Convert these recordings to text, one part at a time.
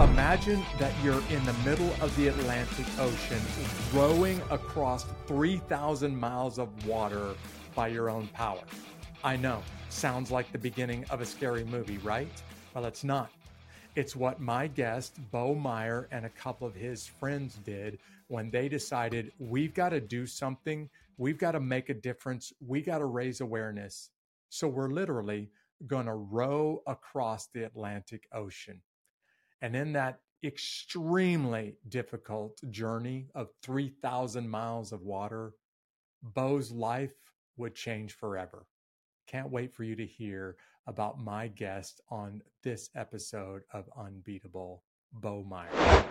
Imagine that you're in the middle of the Atlantic Ocean, rowing across 3,000 miles of water by your own power. I know, sounds like the beginning of a scary movie, right? Well, it's not. It's what my guest, Beau Maier, and a couple of his friends did when they decided we've got to do something, we've got to make a difference, we got to raise awareness. So we're literally going to row across the Atlantic Ocean. And in that extremely difficult journey of 3,000 miles of water, Beau's life would change forever. Can't wait for you to hear about my guest on this episode of Unbeatable, Beau Maier.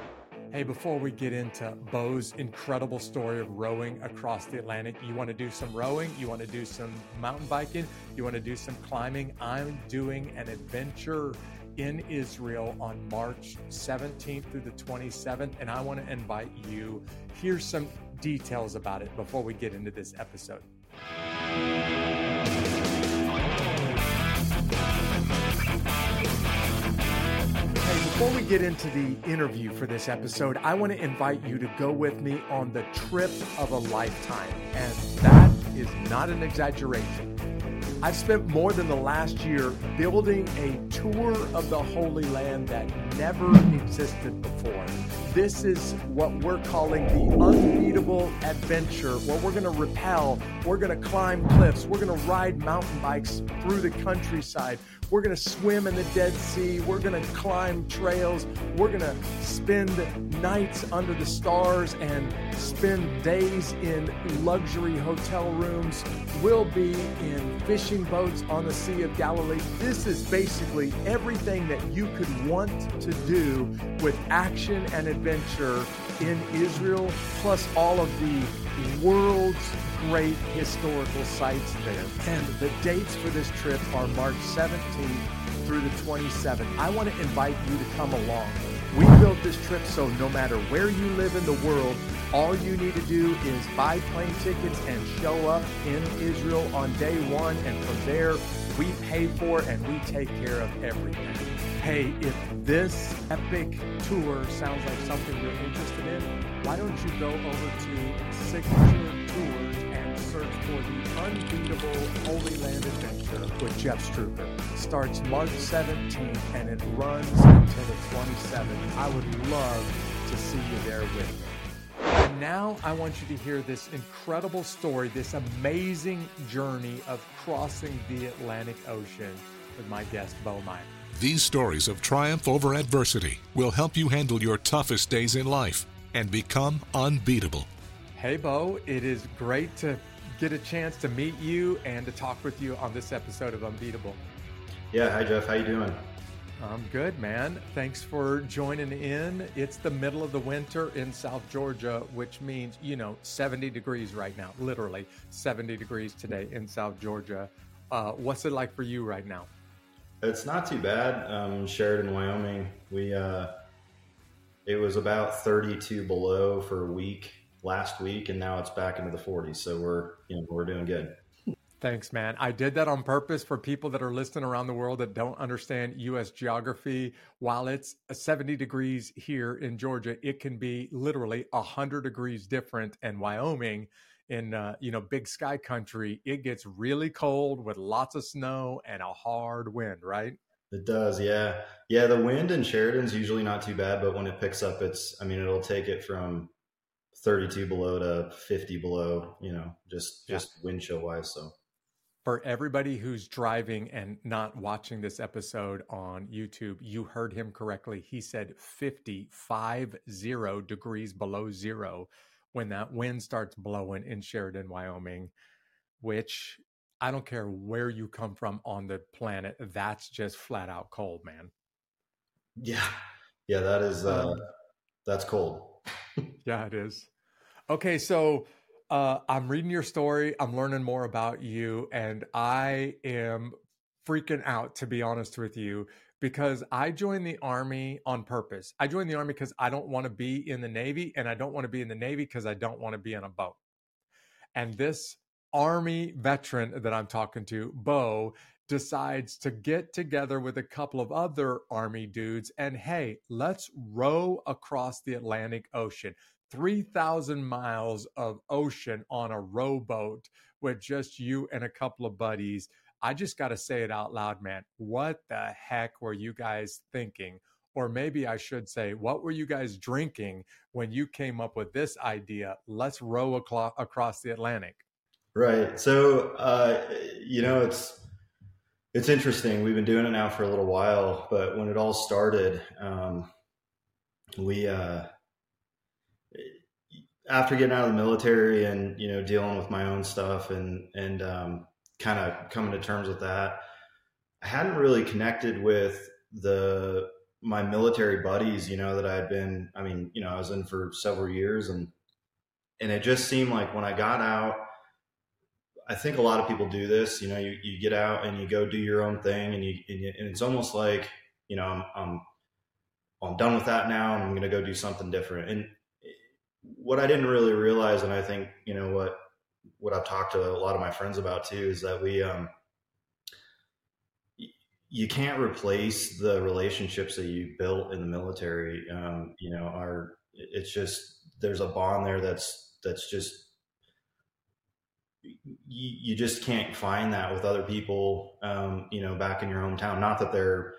Hey, before we get into Beau's incredible story of rowing across the Atlantic, you want to do some rowing? You want to do some mountain biking? You want to do some climbing? I'm doing an adventure in Israel on March 17th through the 27th, and I want to invite you. Here's some details about it before we get into this episode. Before we get into the interview for this episode, I want to invite you to go with me on the trip of a lifetime. And that is not an exaggeration. I've spent more than the last year building a tour of the Holy Land that never existed before. This is what we're calling the unbeatable adventure, where we're going to rappel, we're going to climb cliffs, we're going to ride mountain bikes through the countryside, we're going to swim in the Dead Sea, we're going to climb trails, we're going to spend nights under the stars and spend days in luxury hotel rooms. We'll be in fishing boats on the Sea of Galilee. This is basically everything that you could want to do with action and adventure in Israel, plus all of the world's great historical sites there. And the dates for this trip are March 17th through the 27th. I want to invite you to come along. We built this trip so no matter where you live in the world, all you need to do is buy plane tickets and show up in Israel on day one. And from there, we pay for and we take care of everything. Hey, if this epic tour sounds like something you're interested in, why don't you go over to Signature Tours and search for the Unbeatable Holy Land Adventure with Jeff Struecker. Starts March 17th and it runs until the 27th. I would love to see you there with me. And now I want you to hear this incredible story, this amazing journey of crossing the Atlantic Ocean with my guest, Beau Maier. These stories of triumph over adversity will help you handle your toughest days in life and become unbeatable. Hey, Beau, it is great to get a chance to meet you and to talk with you on this episode of Unbeatable. Yeah, hi Jeff, how you doing? I'm good, man. Thanks for joining in. It's the middle of the winter in South Georgia, which means, you know, 70 degrees right now, literally 70 degrees today in South Georgia. Uh, what's it like for you right now? It's not too bad. Um, Sheridan, Wyoming. We uh, it was about 32 below for a week last week, and now it's back into the 40s. So we're you know we're doing good. Thanks, man. I did that on purpose for people that are listening around the world that don't understand U.S. geography. While it's 70 degrees here in Georgia, it can be literally 100 degrees different. And Wyoming, in uh, you know big sky country, it gets really cold with lots of snow and a hard wind. Right? It does, yeah, yeah. The wind in Sheridan's usually not too bad, but when it picks up, it's I mean it'll take it from 32 below to 50 below. You know, just just yeah. wind chill wise. So for everybody who's driving and not watching this episode on YouTube, you heard him correctly. He said 50, 50 degrees below zero when that wind starts blowing in Sheridan, Wyoming, which I don't care where you come from on the planet, that's just flat out cold, man. Yeah. Yeah, that is uh um, that's cold. yeah, it is. Okay, so uh, I'm reading your story. I'm learning more about you, and I am freaking out, to be honest with you, because I joined the Army on purpose. I joined the Army because I don't want to be in the Navy, and I don't want to be in the Navy because I don't want to be in a boat. And this Army veteran that I'm talking to, Beau, decides to get together with a couple of other Army dudes and hey, let's row across the Atlantic Ocean. 3,000 miles of ocean on a rowboat with just you and a couple of buddies. I just got to say it out loud, man. What the heck were you guys thinking? Or maybe I should say, what were you guys drinking when you came up with this idea? Let's row across the Atlantic. Right. So, uh, you know, it's it's interesting. We've been doing it now for a little while, but when it all started, um, we uh, after getting out of the military and you know dealing with my own stuff and and um, kind of coming to terms with that, I hadn't really connected with the my military buddies. You know that I had been. I mean, you know, I was in for several years, and and it just seemed like when I got out I think a lot of people do this. You know, you, you get out and you go do your own thing, and you, and, you, and it's almost like you know I'm, I'm I'm done with that now, and I'm going to go do something different. And what I didn't really realize, and I think you know what what I've talked to a lot of my friends about too, is that we um you can't replace the relationships that you built in the military. Um, you know, are it's just there's a bond there that's that's just you, you just can't find that with other people, um, you know, back in your hometown. Not that they're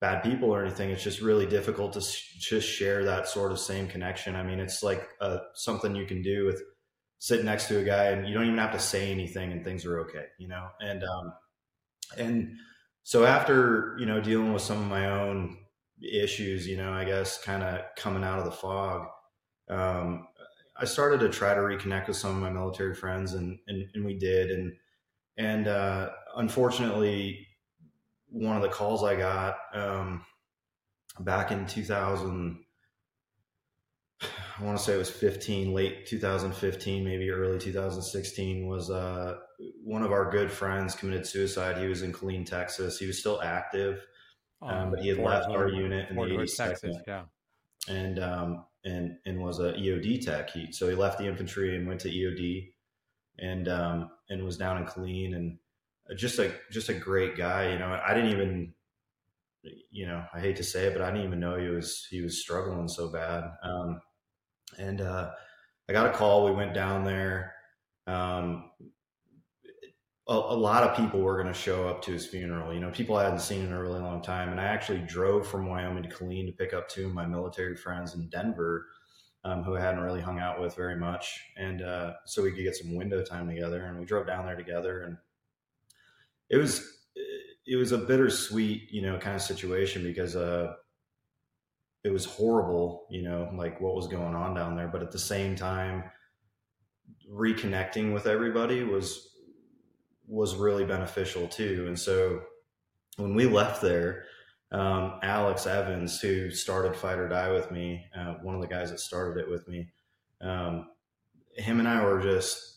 bad people or anything. It's just really difficult to just share that sort of same connection. I mean, it's like uh, something you can do with sitting next to a guy and you don't even have to say anything and things are okay, you know? And, um, and so after, you know, dealing with some of my own issues, you know, I guess kind of coming out of the fog, um, I started to try to reconnect with some of my military friends, and and, and we did, and and uh, unfortunately, one of the calls I got um, back in 2000, I want to say it was 15, late 2015, maybe early 2016, was uh, one of our good friends committed suicide. He was in Killeen, Texas. He was still active, oh, um, but he had left our unit in the 80s. Texas, yeah. And um, and and was a EOD tech. He so he left the infantry and went to EOD, and um, and was down in Killeen and just a just a great guy. You know, I didn't even, you know, I hate to say it, but I didn't even know he was he was struggling so bad. Um, and uh, I got a call. We went down there. Um, a, a, lot of people were going to show up to his funeral. You know, people I hadn't seen in a really long time. And I actually drove from Wyoming to Killeen to pick up two of my military friends in Denver, um, who I hadn't really hung out with very much. And uh, so we could get some window time together. And we drove down there together. And it was, it was a bittersweet, you know, kind of situation because uh, it was horrible, you know, like what was going on down there. But at the same time, reconnecting with everybody was was really beneficial too. And so when we left there, um, Alex Evans, who started Fight Oar Die with me, uh, one of the guys that started it with me, um, him and I were just,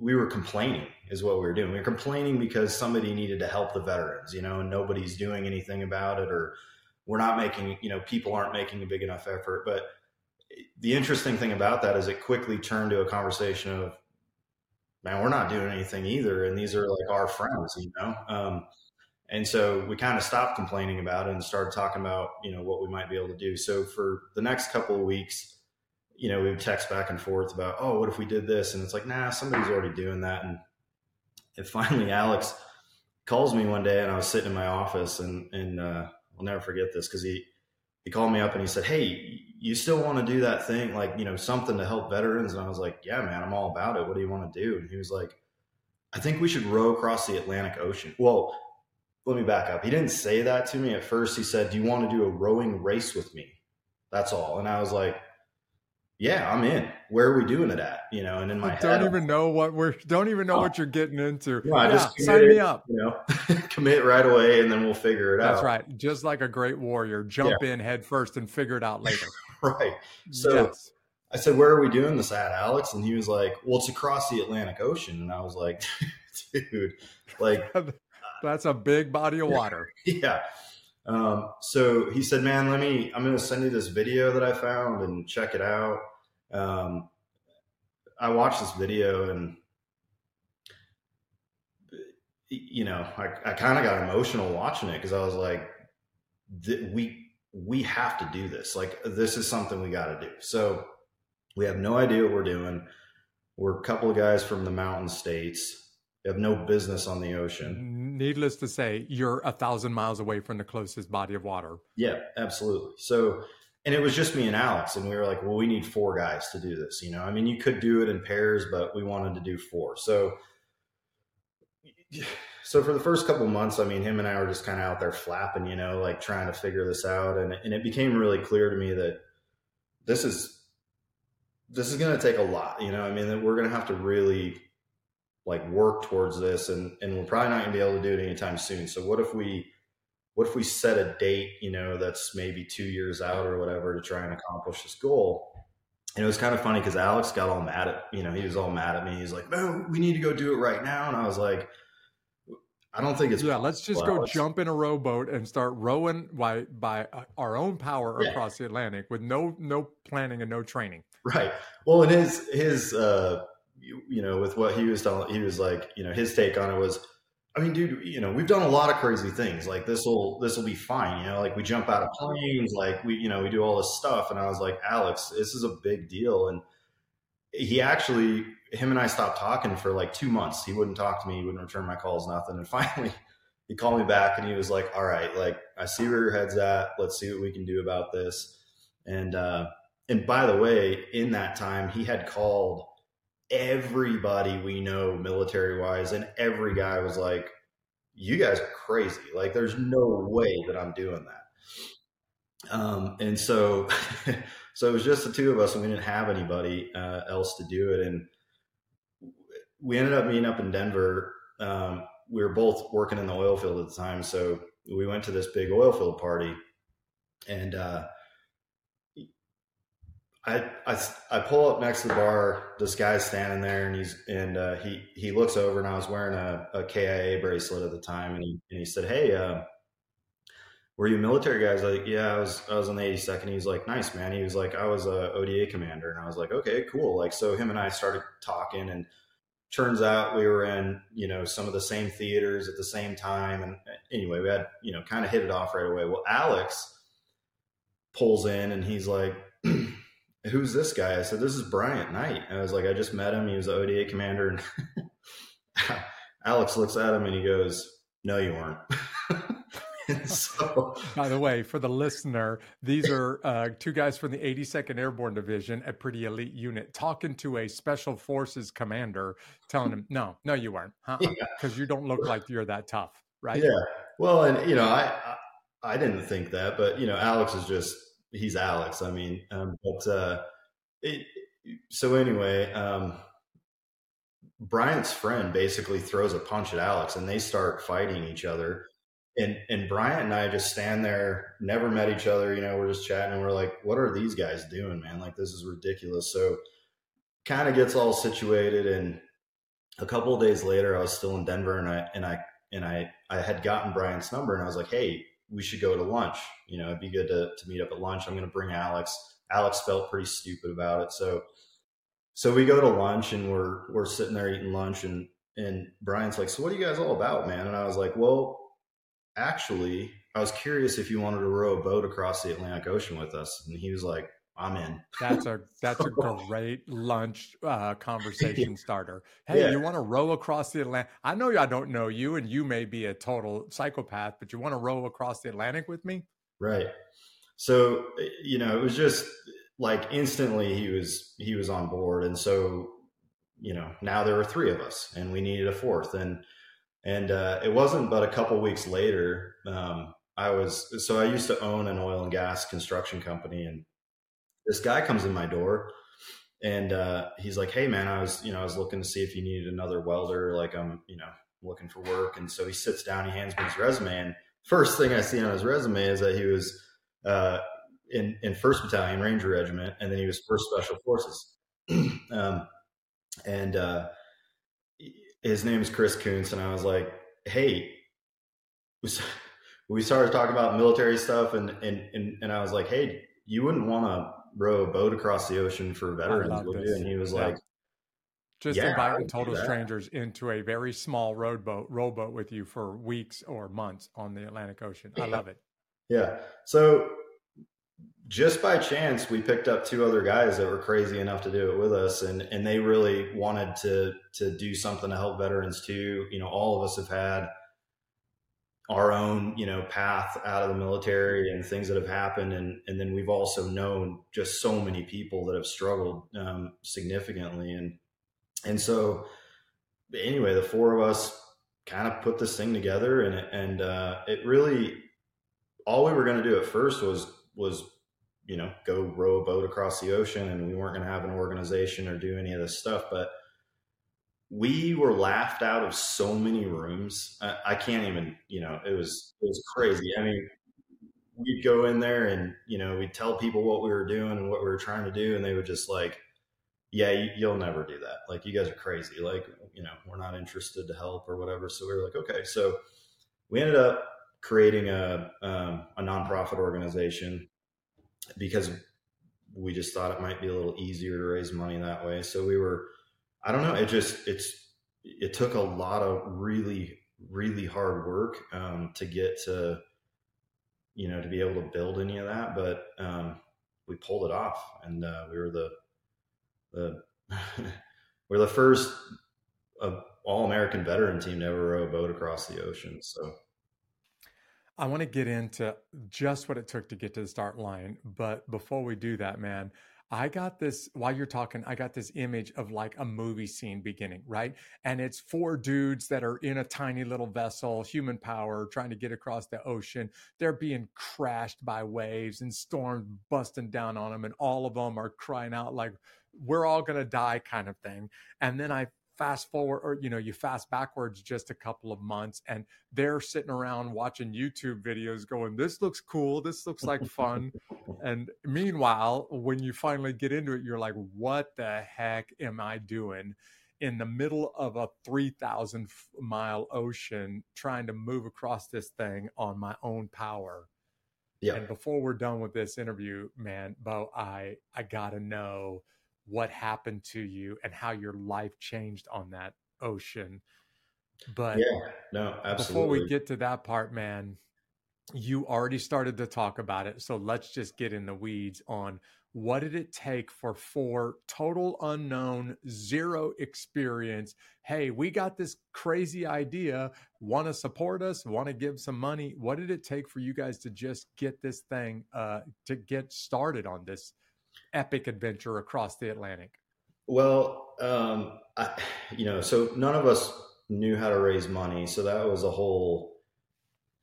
we were complaining is what we were doing. We were complaining because somebody needed to help the veterans, you know, and nobody's doing anything about it or we're not making, you know, people aren't making a big enough effort. But the interesting thing about that is it quickly turned to a conversation of, man, we're not doing anything either. And these are like our friends, you know? Um, and so we kind of stopped complaining about it and started talking about, you know, what we might be able to do. So for the next couple of weeks, you know, we would text back and forth about, oh, what if we did this? And it's like, nah, somebody's already doing that. And, and finally, Alex calls me one day and I was sitting in my office and, and, uh, I'll never forget this because he, he called me up and he said, Hey, you still want to do that thing, like, you know, something to help veterans? And I was like, Yeah, man, I'm all about it. What do you want to do? And he was like, I think we should row across the Atlantic Ocean. Well, let me back up. He didn't say that to me at first. He said, Do you want to do a rowing race with me? That's all. And I was like, yeah, I'm in. Where are we doing it at? You know, and in my don't even know what we're don't even know oh. what you're getting into. No, yeah, just sign me up. You know, commit right away, and then we'll figure it That's out. That's right. Just like a great warrior, jump yeah. in head first and figure it out later. right. So yes. I said, "Where are we doing this at, Alex?" And he was like, "Well, it's across the Atlantic Ocean." And I was like, "Dude, like." That's a big body of water. yeah. Um, so he said, "Man, let me. I'm going to send you this video that I found and check it out." Um, I watched this video and you know, I, I kind of got emotional watching it because I was like, we we have to do this. Like this is something we got to do. So we have no idea what we're doing. We're a couple of guys from the mountain states. We have no business on the ocean. Needless to say, you're a thousand miles away from the closest body of water. Yeah, absolutely. So, and it was just me and Alex, and we were like, well, we need four guys to do this. You know, I mean, you could do it in pairs, but we wanted to do four. So so for the first couple months, I mean, him and I were just kind of out there flapping, you know, like trying to figure this out, and and it became really clear to me that this is this is going to take a lot, you know. I mean, that we're going to have to really like work towards this, and and we're probably not going to be able to do it anytime soon. So what if we what if we set a date, you know, that's maybe two years out or whatever to try and accomplish this goal? And it was kind of funny because Alex got all mad at, you know, he was all mad at me. He's like, no, we need to go do it right now. And I was like, I don't think it's yeah. Let's just go jump in a rowboat and start rowing by by uh, our own power yeah. across the Atlantic with no no planning and no training. Right. Well, and his his uh, you, you know with what he was telling, he was like you know his take on it was, I mean, dude, you know we've done a lot of crazy things. Like this will this will be fine. You know, like we jump out of planes, like we you know we do all this stuff. And I was like, Alex, this is a big deal. And he actually him and I stopped talking for like two months. He wouldn't talk to me. He wouldn't return my calls, nothing. And finally, he called me back and he was like, "All right, like I see where your head's at. Let's see what we can do about this." And uh, and by the way, in that time, he had called everybody we know military wise, and every guy was like, "You guys are crazy. Like, there's no way that I'm doing that." Um, and so, so it was just the two of us, and we didn't have anybody uh, else to do it, and we ended up meeting up in Denver. Um, we were both working in the oil field at the time, so we went to this big oil field party, and uh, I, I I pull up next to the bar. This guy's standing there, and he's and uh, he he looks over, and I was wearing a, a KIA bracelet at the time, and he and he said, "Hey, uh, were you military guys?" Like, "Yeah, I was. I was on the 82nd." He was like, "Nice, man." He was like, "I was a ODA commander," and I was like, "Okay, cool." Like, so him and I started talking, and turns out we were in you know some of the same theaters at the same time and anyway we had you know kind of hit it off right away well alex pulls in and he's like who's this guy? I said this is bryant knight. I was like i just met him. He was the oda commander. And alex looks at him and he goes no you weren't. So, by the way, for the listener, these are uh, two guys from the 82nd Airborne Division, a pretty elite unit, talking to a Special Forces commander, telling him, "No, no, you weren't, because uh-uh, yeah. you don't look like you're that tough, right?" Yeah. Well, and you know, I, I, I didn't think that, but you know, Alex is just he's Alex. I mean, um, but uh, it, so anyway. Um, Bryant's friend basically throws a punch at Alex and they start fighting each other and and Bryant and I just stand there, never met each other. You know, we're just chatting, and we're like, "What are these guys doing, man? Like, this is ridiculous." So, kind of gets all situated, and a couple of days later, I was still in Denver, and I and I and I I had gotten Bryant's number, and I was like, "Hey, we should go to lunch. You know, it'd be good to to meet up at lunch. I'm going to bring Alex." Alex felt pretty stupid about it, so so we go to lunch, and we're we're sitting there eating lunch, and and Bryant's like, "So what are you guys all about, man?" And I was like, "Well." actually, I was curious if you wanted to row a boat across the Atlantic Ocean with us. And he was like, I'm in. That's a that's a great lunch uh, conversation starter. Hey, yeah. you want to row across the Atlantic? I know I don't know you, and you may be a total psychopath, but you want to row across the Atlantic with me? Right. So you know, it was just like instantly he was he was on board, and so you know now there were three of us, and we needed a fourth, and and uh, it wasn't but a couple weeks later, um, I was so I used to own an oil and gas construction company, and this guy comes in my door, and uh, he's like, "Hey, man, I was you know I was looking to see if you needed another welder. Like I'm you know looking for work." And so he sits down, he hands me his resume, and first thing I see on his resume is that he was uh, in in First Battalion Ranger Regiment, and then he was First Special Forces, um, and uh, his name is Chris Kuntz, and I was like, hey, we started talking about military stuff, and and and, and I was like, hey, you wouldn't want to row a boat across the ocean for veterans? And he was yeah. like, just yeah, inviting total strangers into a very small rowboat rowboat with you for weeks or months on the Atlantic Ocean. I love it. Yeah. So just by chance, we picked up two other guys that were crazy enough to do it with us, and and they really wanted to to do something to help veterans too. You know, all of us have had our own you know path out of the military and things that have happened. And and then we've also known just so many people that have struggled um, significantly. And and so anyway the four of us kind of put this thing together and and uh, it really all we were going to do at first was was you know go row a boat across the ocean and we weren't going to have an organization or do any of this stuff. But we were laughed out of so many rooms. I, I, can't even, you know, it was it was crazy. I mean, we'd go in there and you know we'd tell people what we were doing and what we were trying to do, and they would just like, "Yeah, you, will never do that. Like, you guys are crazy. Like, you know, we're not interested to help or whatever." So we were like, "Okay." So we ended up creating a um, a nonprofit organization because we just thought it might be a little easier to raise money that way. So we were I don't know. It just it's it took a lot of really really hard work um, to get to you know to be able to build any of that, but um, we pulled it off, and uh, we were the the we're the first uh, all American veteran team to ever row a boat across the ocean. So. I want to get into just what it took to get to the start line. But before we do that, man, I got this while you're talking, I got this image of like a movie scene beginning, right? And it's four dudes that are in a tiny little vessel, human power, trying to get across the ocean. They're being crashed by waves and storms busting down on them, and all of them are crying out like, we're all going to die kind of thing. And then I fast forward or you know you fast backwards just a couple of months and they're sitting around watching youtube videos going this looks cool. This looks like fun. And meanwhile when you finally get into it you're like what the heck am i doing in the middle of a 3000 mile ocean trying to move across this thing on my own power? Yeah. And before we're done with this interview man Beau i i gotta know what happened to you and how your life changed on that ocean. But yeah, no, absolutely. Before we get to that part, man, you already started to talk about it. So let's just get in the weeds on what did it take for four total unknown, zero experience? Hey, we got this crazy idea. Want to support us? Want to give some money? What did it take for you guys to just get this thing uh, to get started on this epic adventure across the Atlantic? Well, um, I, you know, so none of us knew how to raise money, so that was a whole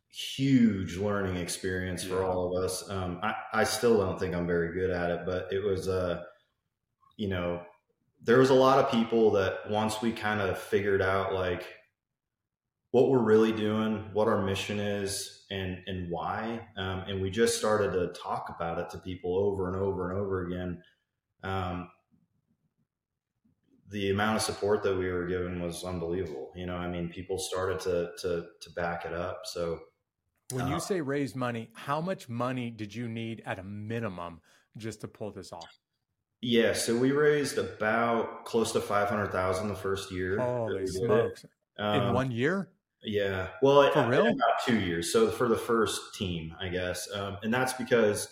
huge learning experience for yeah. all of us. Um, I, I still don't think I'm very good at it, but it was, uh, you know, there was a lot of people that once we kind of figured out like what we're really doing, what our mission is, and and why. Um, and we just started to talk about it to people over and over and over again. Um, the amount of support that we were given was unbelievable. You know, I mean, people started to to to back it up. So, when uh, you say raise money, how much money did you need at a minimum just to pull this off? Yeah, so we raised about close to five hundred thousand the first year. Holy smokes! Um, In one year? Yeah. Well, for real? about two years. So for the first team, I guess, um, and that's because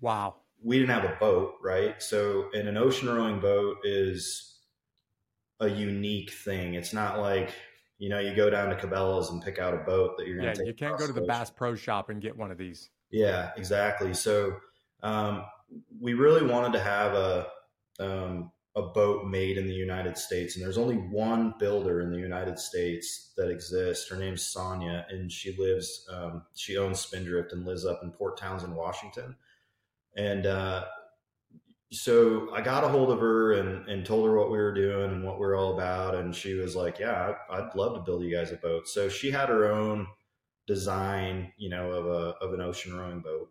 wow, we didn't have a boat, right? So, in an ocean rowing boat is a unique thing. It's not like you know you go down to Cabela's and pick out a boat that you're going to. Yeah, you can't go to the Bass Pro Shop and get one of these. Yeah, exactly. So um, we really wanted to have a um, a boat made in the United States. And there's only one builder in the United States that exists. Her name's Sonia, and she lives, um, she owns Spindrift and lives up in Port Townsend, Washington. And uh, so I got a hold of her and, and told her what we were doing and what we are all about. And she was like, Yeah, I'd love to build you guys a boat. So she had her own design, you know, of a of an ocean rowing boat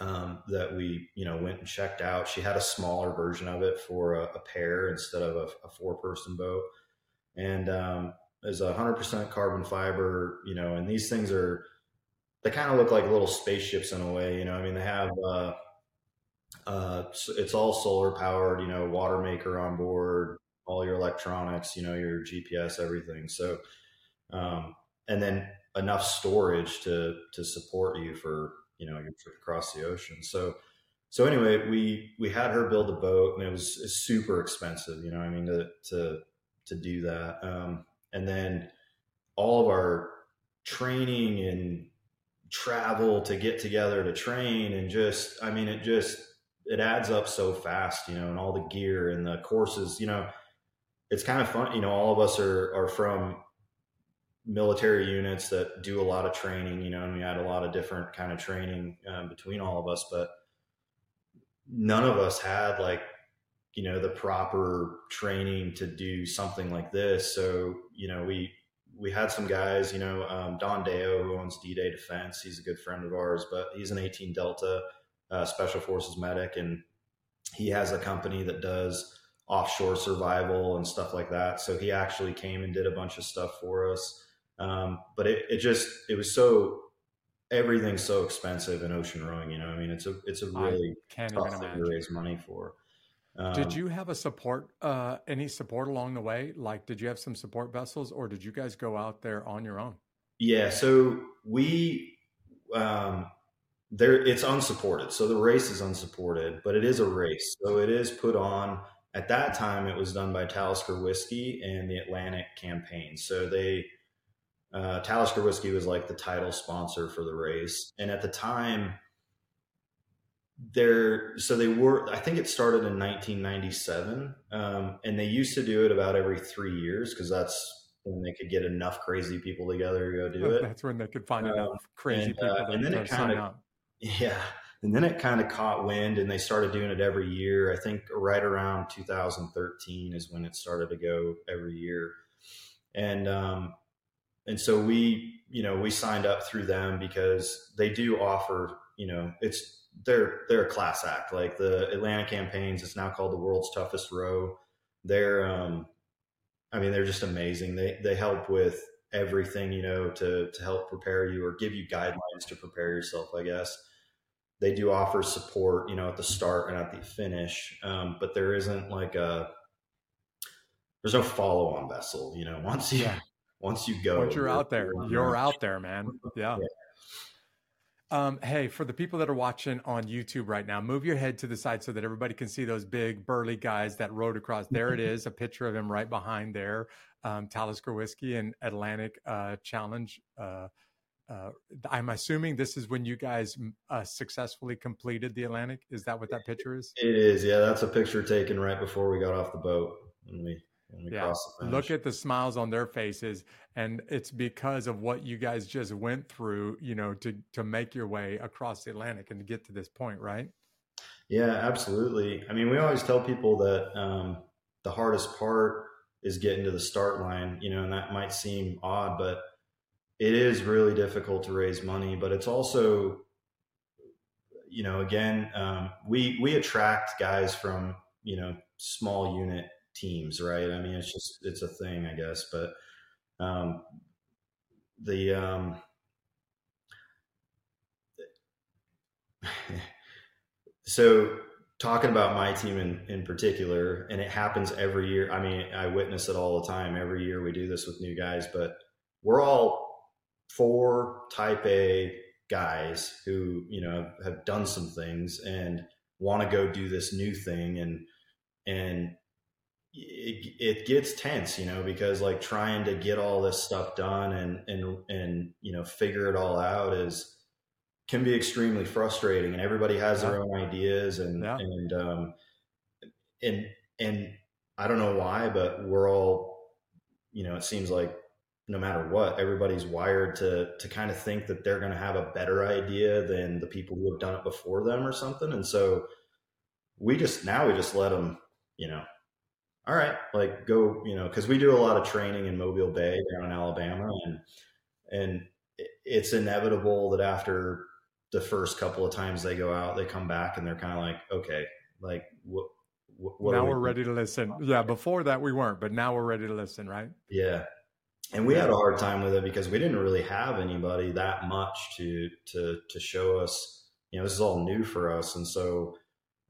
um, that we you know went and checked out. She had a smaller version of it for a, a pair instead of a, a four person boat, and um, is a hundred percent carbon fiber, you know, and these things are, they kind of look like little spaceships in a way, you know, I mean, they have, uh, uh, it's all solar powered, you know, water maker on board, all your electronics, you know, your GPS, everything. So, um, and then enough storage to, to support you for, you know, your trip across the ocean. So, so anyway, we, we had her build a boat and it was, super expensive, you know, I mean, to, to, to do that. Um, and then all of our training and travel to get together to train and just, I mean, it just, it adds up so fast, you know, and all the gear and the courses, you know, it's kind of fun. You know, all of us are, are from military units that do a lot of training, you know, and we had a lot of different kind of training um, between all of us, but none of us had like, you know, the proper training to do something like this. So, you know, we, we had some guys, you know, um, Don Deo, who owns D-Day Defense. He's a good friend of ours, but he's an 18 Delta uh, Special Forces medic, and he has a company that does offshore survival and stuff like that. So he actually came and did a bunch of stuff for us. Um, but it, it just it was so everything's so expensive in ocean rowing. You know, I mean, it's a it's a really tough thing to raise money for. Um, did you have a support, uh, any support along the way? Like, did you have some support vessels, or did you guys go out there on your own? Yeah, so we um, there it's unsupported. So the race is unsupported, but it is a race. So it is put on at that time it was done by Talisker Whiskey and the Atlantic campaign. So they uh, Talisker Whiskey was like the title sponsor for the race, and at the time, there so they were. I think it started in 1997, um, and they used to do it about every three years because that's when they could get enough crazy people together to go do it. That's when they could find um, enough crazy and, people. Uh, and then it kind of yeah. And then it kind of caught wind and they started doing it every year. I think right around 2013 is when it started to go every year. And, um, and so we, you know, we signed up through them because they do offer, you know, it's, they're, they're a class act. Like the Atlantic Campaigns, it's now called the world's toughest row. They're, um, I mean, they're just amazing. They, they help with everything, you know, to, to help prepare you or give you guidelines to prepare yourself, I guess they do offer support, you know, at the start and at the finish, um, but there isn't like a there's no follow on vessel. You know, once you yeah. Once you go, once you're, you're out there, you're, you're out there, man. Yeah. yeah. Um, hey, for the people that are watching on YouTube right now, move your head to the side so that everybody can see those big burly guys that rode across. There it is, a picture of him right behind there. Um, Talisker Whiskey and Atlantic uh, Challenge uh, uh, I'm assuming this is when you guys uh, successfully completed the Atlantic. Is that what that picture is? It is. Yeah, that's a picture taken right before we got off the boat when we yeah. crossed the finish. Look at the smiles on their faces, and it's because of what you guys just went through. You know, to to make your way across the Atlantic and to get to this point, right? Yeah, absolutely. I mean, we always tell people that um, the hardest part is getting to the start line. You know, and that might seem odd, but it is really difficult to raise money, but it's also, you know, again, um, we we attract guys from you know small unit teams, right? I mean, it's just it's a thing, I guess, but um, the um, so talking about my team in, in particular, and it happens every year. I mean, I witness it all the time. Every year we do this with new guys, but we're all four type A guys who, you know, have done some things and want to go do this new thing and, and it, it gets tense, you know, because like trying to get all this stuff done and, and, and, you know, figure it all out is, can be extremely frustrating and everybody has their own ideas and, yeah. and, um, and, and I don't know why, but we're all, you know, it seems like no matter what, everybody's wired to to kind of think that they're going to have a better idea than the people who have done it before them or something. And so we just now we just let them, you know, all right, like go, you know, because we do a lot of training in Mobile Bay down in Alabama, and and it's inevitable that after the first couple of times they go out, they come back and they're kind of like, okay, like what. What now we are ready to listen. Yeah, before that we weren't, but now we're ready to listen, right? Yeah, and we had a hard time with it because we didn't really have anybody that much to to to show us. You know, this is all new for us, and so,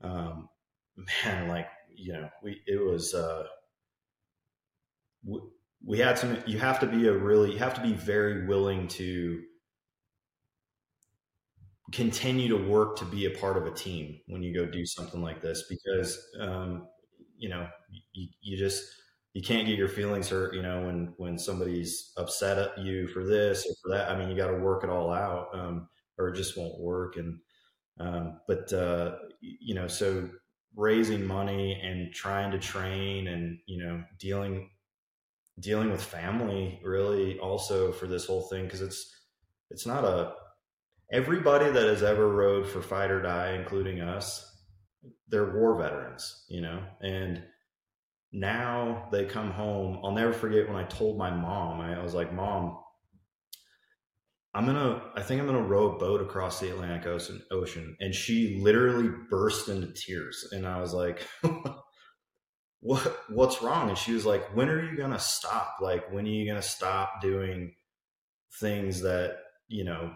um, man, like you know, we it was. Uh, we, we had some. You have to be a really. You have to be very willing to continue to work to be a part of a team when you go do something like this because um, you know you, you just you can't get your feelings hurt, you know, when when somebody's upset at you for this or for that. I mean, you got to work it all out, um, or it just won't work. And um, but uh, you know, so raising money and trying to train and you know dealing dealing with family really also for this whole thing because it's it's not a everybody that has ever rode for Fight Oar Die including us they're war veterans you know and now they come home. I'll never forget when I told my mom, I was like, Mom, I'm gonna, I think I'm gonna row a boat across the Atlantic Ocean. And she literally burst into tears. And I was like, what, what's wrong? And she was like, when are you gonna stop? Like, when are you gonna stop doing things that, you know,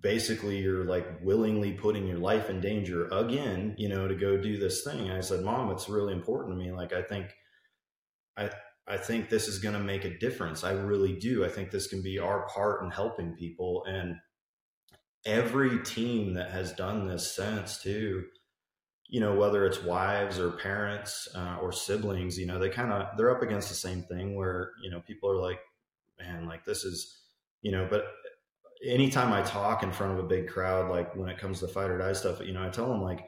basically you're like willingly putting your life in danger again, you know, to go do this thing. And I said, Mom, it's really important to me. Like, I think, I, I think this is going to make a difference. I really do. I think this can be our part in helping people. And every team that has done this since, too, you know, whether it's wives or parents uh, or siblings, you know, they kind of they're up against the same thing where you know people are like, man, like this is, you know, but anytime I talk in front of a big crowd, like when it comes to Fight Oar Die stuff, you know, I tell them like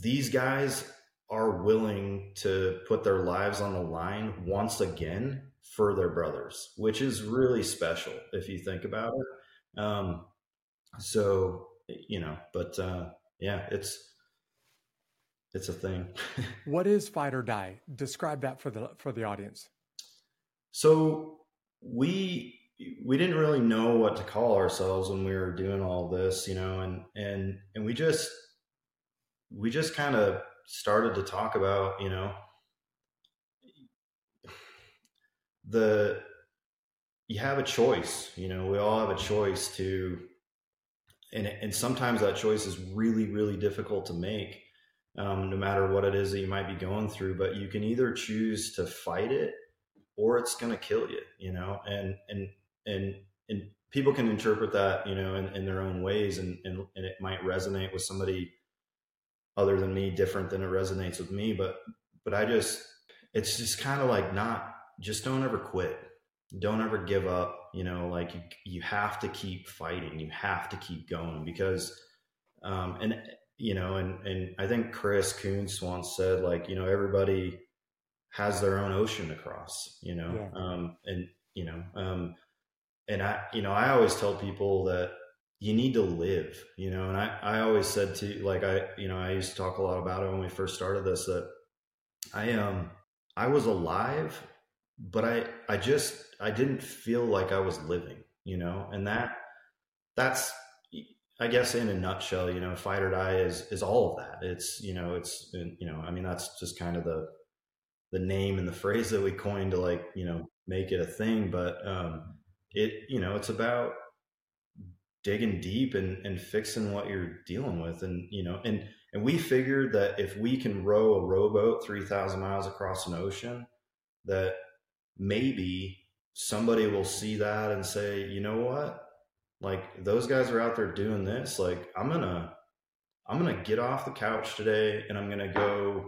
these guys are willing to put their lives on the line once again for their brothers, which is really special if you think about it. Um, so you know, but uh, yeah, it's it's a thing. what is Fight Oar Die? Describe that for the for the audience. So we we didn't really know what to call ourselves when we were doing all this, you know, and and and we just we just kind of started to talk about, you know, the you have a choice, you know, we all have a choice to and and sometimes that choice is really really difficult to make. Um, no matter what it is that you might be going through, but you can either choose to fight it or it's going to kill you, you know, and, and and and people can interpret that you know in, in their own ways and, and and it might resonate with somebody other than me different than it resonates with me but but i just it's just kind of like not just don't ever quit don't ever give up you know like you, you have to keep fighting you have to keep going because um and you know and and i think chris kuntz once said like you know everybody has their own ocean to cross you know yeah. um and you know um and I, you know, I always tell people that you need to live, you know, and I, I always said to like, I, you know, I used to talk a lot about it when we first started this, that I, um, I was alive, but I, I just, I didn't feel like I was living, you know, and that, that's, I guess in a nutshell, you know, Fight Oar Die is, is all of that. It's, you know, it's, you know, I mean, that's just kind of the, the name and the phrase that we coined to like, you know, make it a thing. But, um, it you know it's about digging deep and, and fixing what you're dealing with. And you know and and we figured that if we can row a rowboat 3000 miles across an ocean that maybe somebody will see that and say you know what? Like those guys are out there doing this. Like i'm gonna i'm gonna get off the couch today and i'm gonna go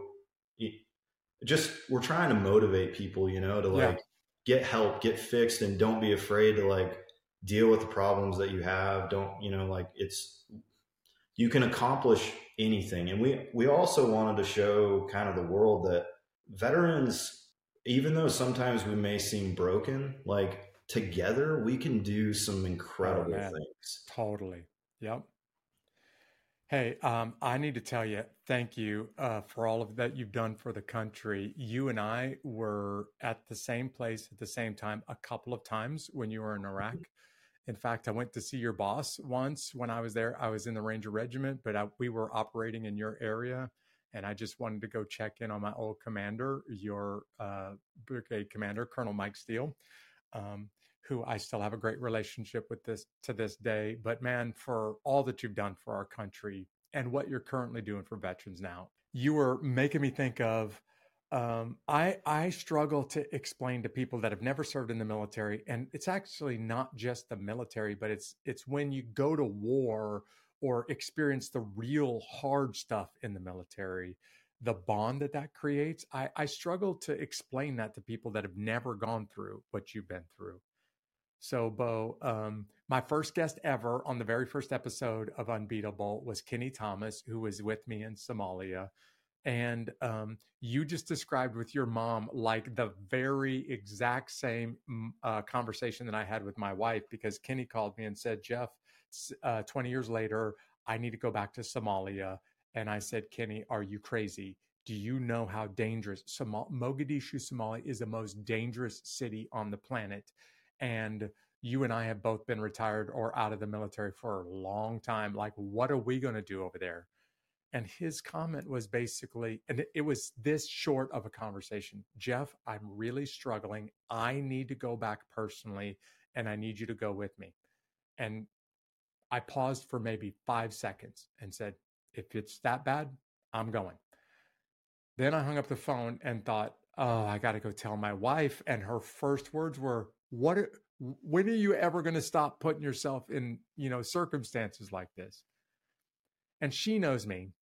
just we're trying to motivate people you know to like get help, get fixed, and don't be afraid to like deal with the problems that you have. Don't, you know, like it's, you can accomplish anything. And we, we also wanted to show kind of the world that veterans, even though sometimes we may seem broken, like together we can do some incredible oh, things. Totally. Yep. Hey, um, I need to tell you, thank you uh, for all of that you've done for the country. You and I were at the same place at the same time a couple of times when you were in Iraq. In fact, I went to see your boss once when I was there. I was in the Ranger Regiment, but I, we were operating in your area. And I just wanted to go check in on my old commander, your uh, brigade commander, Colonel Mike Steele, um, who I still have a great relationship with this to this day. But man, for all that you've done for our country and what you're currently doing for veterans now, you were making me think of um, I I struggle to explain to people that have never served in the military, and it's actually not just the military, but it's it's when you go to war or experience the real hard stuff in the military, the bond that that creates. I I struggle to explain that to people that have never gone through what you've been through. So, Beau, um, my first guest ever on the very first episode of Unbeatable was Kenny Thomas, who was with me in Somalia and um, you just described with your mom like the very exact same uh, conversation that I had with my wife because Kenny called me and said, Jeff, uh, 20 years later, I need to go back to Somalia. And I said, Kenny, are you crazy? Do you know how dangerous Somal- Mogadishu, Somalia is the most dangerous city on the planet? And you and I have both been retired or out of the military for a long time. Like, what are we going to do over there? And his comment was basically, and it was this short of a conversation Jeff, I'm really struggling. I need to go back personally, and I need you to go with me. And I paused for maybe five seconds and said, If it's that bad, I'm going. Then I hung up the phone and thought, Oh, I got to go tell my wife. And her first words were, What? Are, when are you ever going to stop putting yourself in, you know, circumstances like this? And she knows me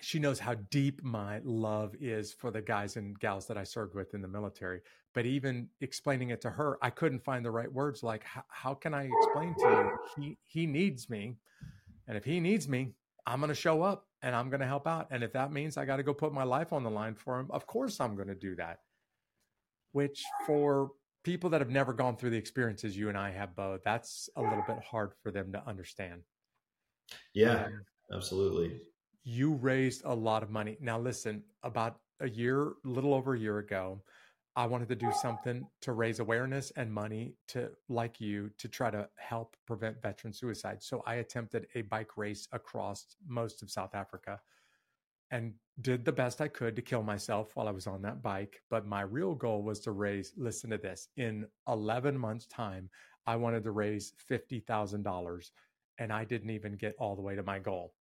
she knows how deep my love is for the guys and gals that I served with in the military. But even explaining it to her, I couldn't find the right words. Like, how can I explain to you? He he needs me, and if he needs me, I'm going to show up and I'm going to help out. And if that means I got to go put my life on the line for him, of course I'm going to do that. Which for people that have never gone through the experiences you and I have, Beau, that's a little bit hard for them to understand. Yeah, um, absolutely you raised a lot of money. Now, listen, about a year, little over a year ago, I wanted to do something to raise awareness and money to, like you, to try to help prevent veteran suicide. So I attempted a bike race across most of South Africa and did the best I could to kill myself while I was on that bike. But my real goal was to raise, listen to this, in 11 months' time, I wanted to raise $50,000 and I didn't even get all the way to my goal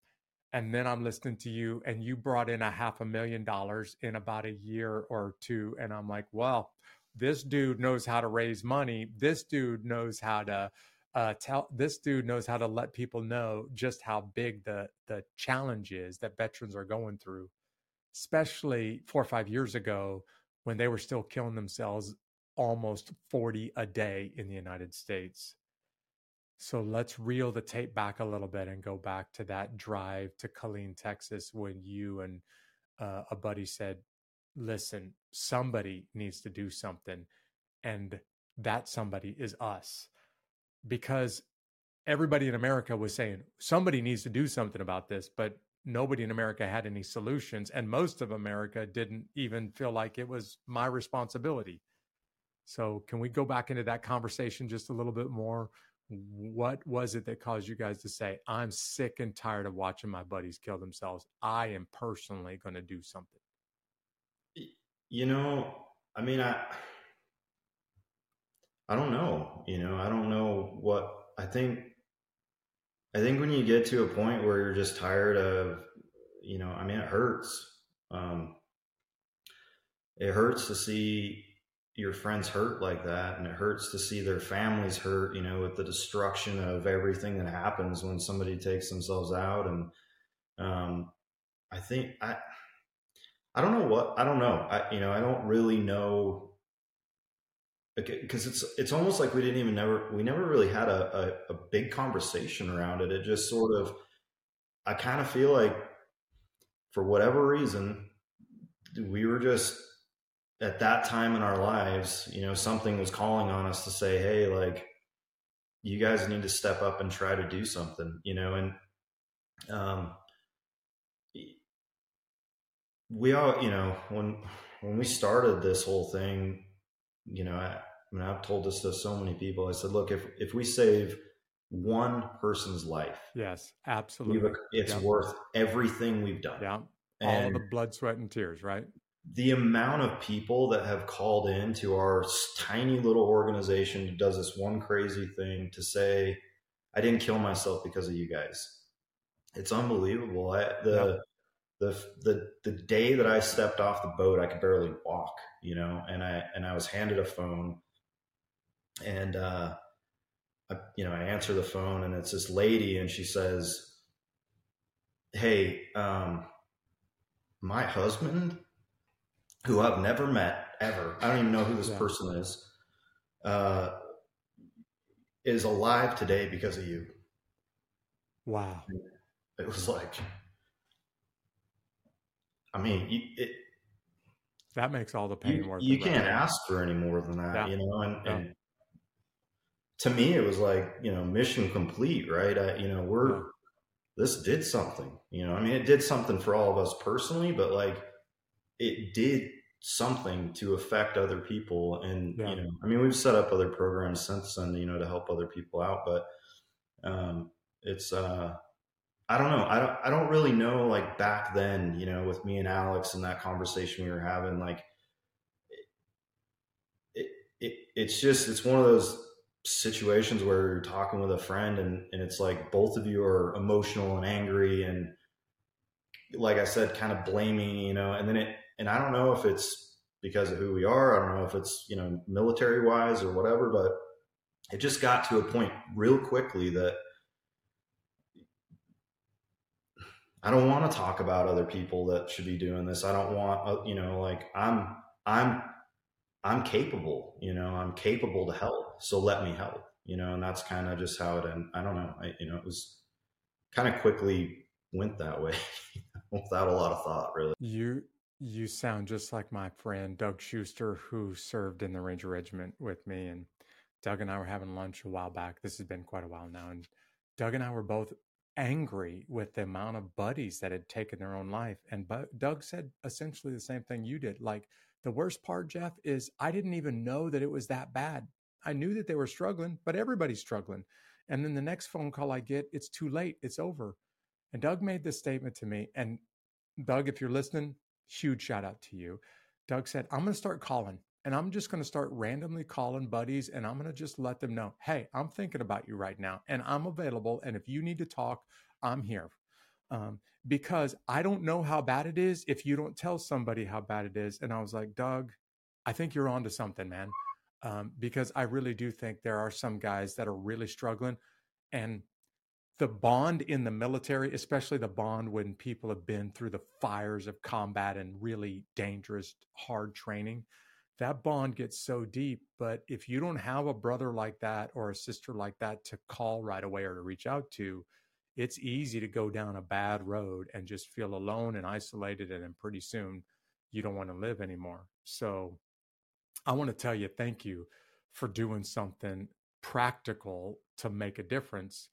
and then I'm listening to you and you brought in a half a million dollars in about a year or two and I'm like, well, this dude knows how to raise money. This dude knows how to uh, tell. This dude knows how to let people know just how big the the challenge is that veterans are going through, especially four or five years ago when they were still killing themselves almost 40 a day in the United States. So let's reel the tape back a little bit and go back to that drive to Killeen, Texas, when you and uh, a buddy said, listen, somebody needs to do something. And that somebody is us. Because everybody in America was saying, somebody needs to do something about this, but nobody in America had any solutions. And most of America didn't even feel like it was my responsibility. So, can we go back into that conversation just a little bit more? What was it that caused you guys to say i'm sick and tired of watching my buddies kill themselves. I am personally going to do something you know i mean i i don't know you know i don't know what i think i think when you get to a point where you're just tired of you know i mean it hurts um it hurts to see your friends hurt like that and it hurts to see their families hurt you know with the destruction of everything that happens when somebody takes themselves out. And um, i think i i don't know what i don't know. I you know i don't really know. Because it's it's almost like we didn't even never we never really had a, a, a big conversation around it. It just sort of i kind of feel like for whatever reason we were just at that time in our lives, you know, something was calling on us to say, Hey, like you guys need to step up and try to do something, you know, and, um, we all, you know, when, when we started this whole thing, you know, I, I mean, I've told this to so many people. I said, look, if, if we save one person's life, yes, absolutely. It's worth everything we've done. Yeah. all the blood, sweat, and tears, right? The amount of people that have called in to our tiny little organization that does this one crazy thing to say, I didn't kill myself because of you guys. It's unbelievable. I, the, the, the, the day that I stepped off the boat, I could barely walk, you know, and I, and I was handed a phone and, uh, I, you know, I answer the phone and it's this lady and she says, Hey, um, my husband, who I've never met ever, I don't even know who this yeah. person is, uh, is alive today because of you. Wow. It was like, I mean, it, that makes all the pain you, worth You can't ask for any more than that, yeah. you know, and, yeah. and, to me, it was like, you know, mission complete, right? I, you know, we're, this did something, you know, I mean, it did something for all of us personally, but like it did something to affect other people. And, yeah. you know, I mean, we've set up other programs since then, you know, to help other people out, but, um, it's, uh, I don't know. I don't, I don't really know like back then, you know, with me and Alex and that conversation we were having, like it, it, it it's just, it's one of those situations where you're talking with a friend and, and it's like both of you are emotional and angry and like I said, kind of blaming, you know, and then it, and I don't know if it's because of who we are. I don't know if it's, you know, military wise or whatever, but it just got to a point real quickly that I don't want to talk about other people that should be doing this. I don't want, uh, you know, like I'm, I'm, I'm capable, you know, I'm capable to help. So let me help, you know, and that's kind of just how it, and I don't know, I, you know, it was kind of quickly went that way without a lot of thought really. You, you sound just like my friend Doug Schuster, who served in the Ranger Regiment with me. And Doug and I were having lunch a while back. This has been quite a while now. And Doug and I were both angry with the amount of buddies that had taken their own life. And Doug said essentially the same thing you did. Like the worst part, Jeff, is I didn't even know that it was that bad. I knew that they were struggling, but everybody's struggling. And then the next phone call I get, it's too late. It's over. And Doug made this statement to me. And Doug, if you're listening, huge shout out to you. Doug said, I'm going to start calling and I'm just going to start randomly calling buddies and I'm going to just let them know, hey, I'm thinking about you right now and I'm available. And if you need to talk, I'm here. Um, because I don't know how bad it is if you don't tell somebody how bad it is. And I was like, Doug, I think you're onto something, man. Um, because I really do think there are some guys that are really struggling. And the bond in the military, especially the bond when people have been through the fires of combat and really dangerous, hard training, that bond gets so deep. But if you don't have a brother like that or a sister like that to call right away or to reach out to, it's easy to go down a bad road and just feel alone and isolated. And then pretty soon you don't want to live anymore. So I want to tell you thank you for doing something practical to make a difference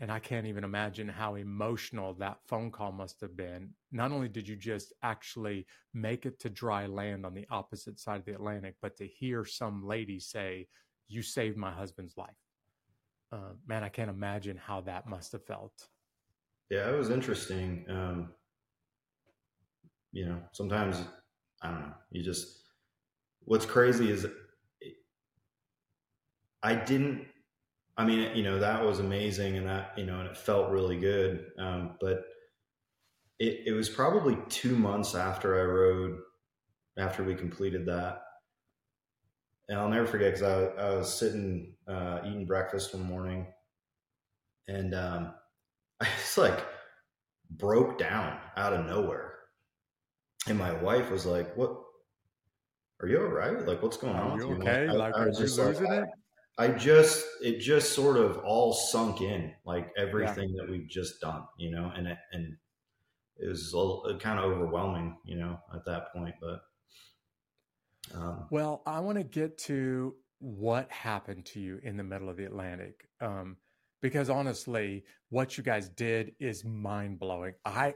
and I can't even imagine how emotional that phone call must have been. Not only did you just actually make it to dry land on the opposite side of the Atlantic, but to hear some lady say, You saved my husband's life. Uh, man, I can't imagine how that must have felt. Yeah, it was interesting. Um, you know, sometimes, I don't know, you just, what's crazy is I didn't I mean, you know, that was amazing and that, you know, and it felt really good. Um, but it, it was probably two months after I rowed, after we completed that. And I'll never forget because I, I, was sitting uh, eating breakfast one morning and um, I just like broke down out of nowhere. And my wife was like, What? Are you all right? Like, what's going are on? You okay? I, like, I are you losing like, it? I just it just sort of all sunk in, like everything yeah. that we've just done, you know, and it, and it was a kind of overwhelming, you know, at that point. But um, well, I want to get to what happened to you in the middle of the Atlantic, um, because honestly, what you guys did is mind blowing. I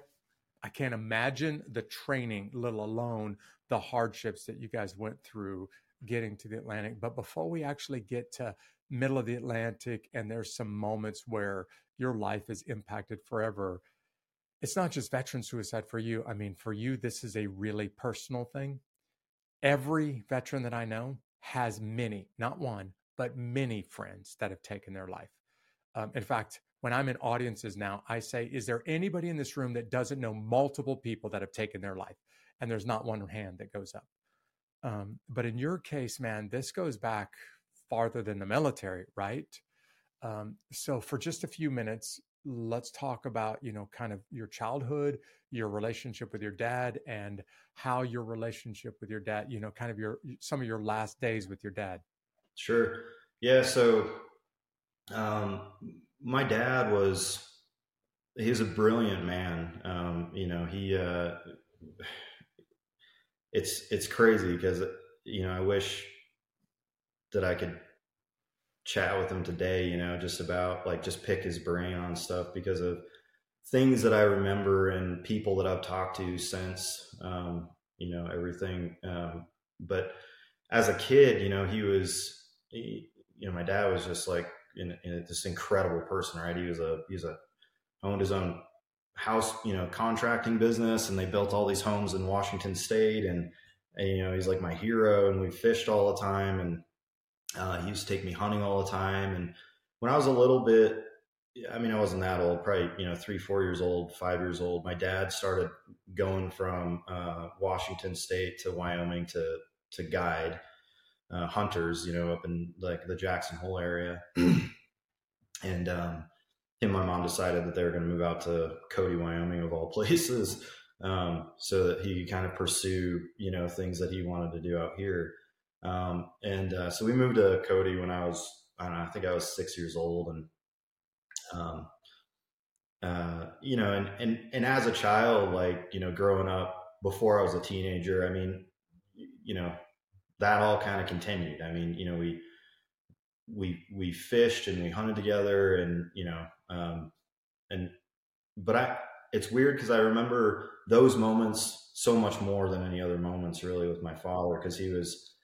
I can't imagine the training, let alone the hardships that you guys went through getting to the Atlantic. But before we actually get to middle of the Atlantic and there's some moments where your life is impacted forever, it's not just veteran suicide for you. I mean, for you, this is a really personal thing. Every veteran that I know has many, not one, but many friends that have taken their life. Um, in fact, when I'm in audiences now, I say, Is there anybody in this room that doesn't know multiple people that have taken their life? And there's not one hand that goes up. Um, but in your case, man, this goes back farther than the military, right? Um, so for just a few minutes, let's talk about you know kind of your childhood your relationship with your dad and how your relationship with your dad you know kind of your some of your last days with your dad. Sure. Yeah so um my dad was he was a brilliant man. Um you know he uh it's it's crazy because you know i wish that i could chat with him today, you know, just about like just pick his brain on stuff because of things that I remember and people that I've talked to since, um, you know, everything. Um, but as a kid, you know, he was, he, you know, my dad was just like in, in this incredible person, right? He was a, he was a, owned his own house, you know, contracting business and they built all these homes in Washington state. And, and you know, he's like my hero and we fished all the time. And, uh, he used to take me hunting all the time. And when I was a little bit, I mean, I wasn't that old, probably, you know, three, four years old, five years old. My dad started going from uh, Washington State to Wyoming to, to guide uh, hunters, you know, up in like the Jackson Hole area. and um, and my mom decided that they were going to move out to Cody, Wyoming, of all places, um, so that he could kind of pursue, you know, things that he wanted to do out here. Um, and uh, so we moved to Cody when I was, I don't know, I think I was six years old. And, um, uh, you know, and, and, and as a child, like, you know, growing up before I was a teenager, I mean, you know, that all kind of continued. I mean, you know, we, we, we fished and we hunted together and, you know, um, and, but I, it's weird because I remember those moments so much more than any other moments really with my father because he was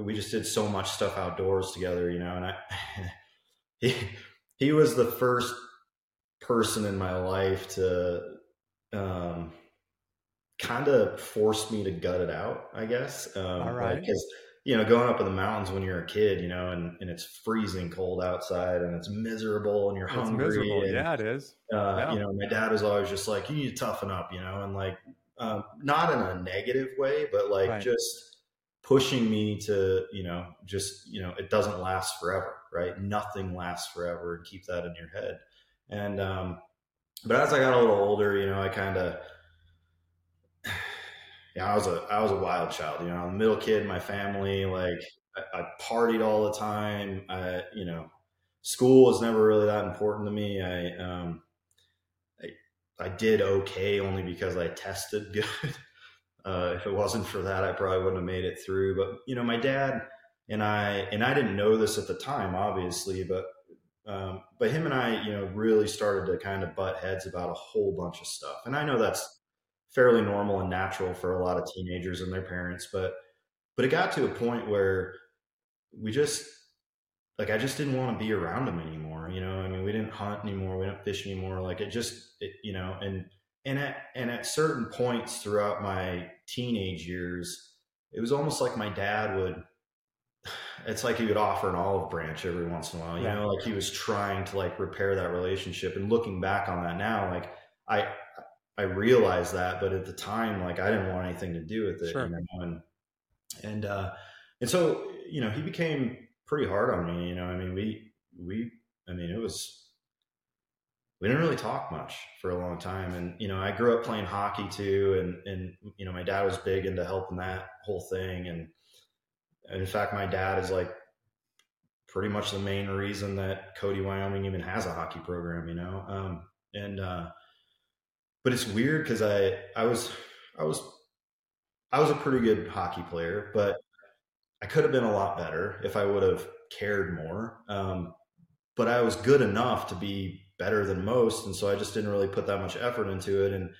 we just did so much stuff outdoors together, you know, and I, he, he was the first person in my life to, um, kind of force me to gut it out, I guess. Um, All right. Because, you know, going up in the mountains when you're a kid, you know, and, and it's freezing cold outside and it's miserable and you're it's hungry. miserable and, yeah it is uh, yeah. You know, my dad was always just like, you need to toughen up, you know, and like, um, not in a negative way, but like Right. just pushing me to, you know, just, you know, it doesn't last forever, right? Nothing lasts forever and keep that in your head. And, um, but as I got a little older, you know, I kind of, yeah, I was a, I was a wild child, you know, middle kid in my family. Like I, I partied all the time. I, you know, school was never really that important to me. I, um, I, I did okay only because I tested good. Uh, if it wasn't for that, I probably wouldn't have made it through. But you know, my dad and I, and I didn't know this at the time, obviously, but um, but him and I, you know, really started to kind of butt heads about a whole bunch of stuff. And I know that's fairly normal and natural for a lot of teenagers and their parents, but but it got to a point where we just like I just didn't want to be around them anymore. You know, I mean, we didn't hunt anymore, we didn't fish anymore. Like it just, it, you know, and and at and at certain points throughout my teenage years, it was almost like my dad would. It's like he would offer an olive branch every once in a while, you know, like he was trying to like repair that relationship. And looking back on that now, like I I realized that, but at the time, like I didn't want anything to do with it, Sure. you know, and and uh, and so you know he became pretty hard on me. You know, I mean we we I mean it was we didn't really talk much for a long time, and you know I grew up playing hockey too, and and you know my dad was big into helping that whole thing, and, and in fact my dad is like pretty much the main reason that Cody, Wyoming even has a hockey program. You know, um, and uh, but it's weird because I I was I was I was a pretty good hockey player, but I could have been a lot better if I would have cared more. Um, but I was good enough to be better than most, and so I just didn't really put that much effort into it. And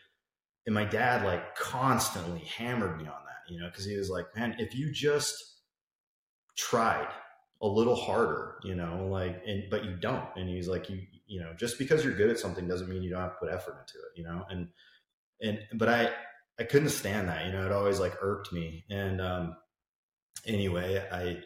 and my dad like constantly hammered me on that, you know, because he was like, "Man, if you just tried a little harder, you know, like, and but you don't." And he's like, "You you know, just because you're good at something doesn't mean you don't have to put effort into it, you know? And, and, but I, I couldn't stand that, you know, it always like irked me. And, um, anyway, I,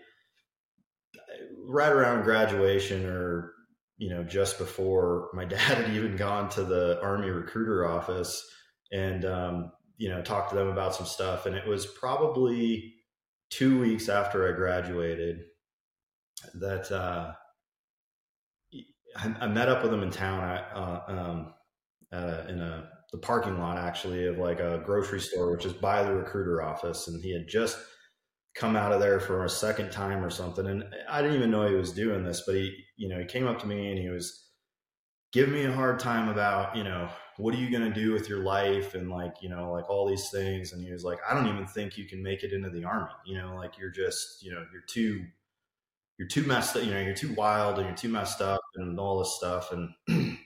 right around graduation or, you know, just before my dad had even gone to the army recruiter office and, um, you know, talked to them about some stuff. And it was probably two weeks after I graduated that, uh, I, met up with him in town uh, um, uh, in a the parking lot actually of like a grocery store, which is by the recruiter office, and he had just come out of there for a second time or something, and I didn't even know he was doing this, but he you know he came up to me and he was giving me a hard time about you know what are you going to do with your life and like you know like all these things and he was like i don't even think you can make it into the army you know like you're just you know you're too you're too messed up, you know, you're too wild and you're too messed up and all this stuff. And,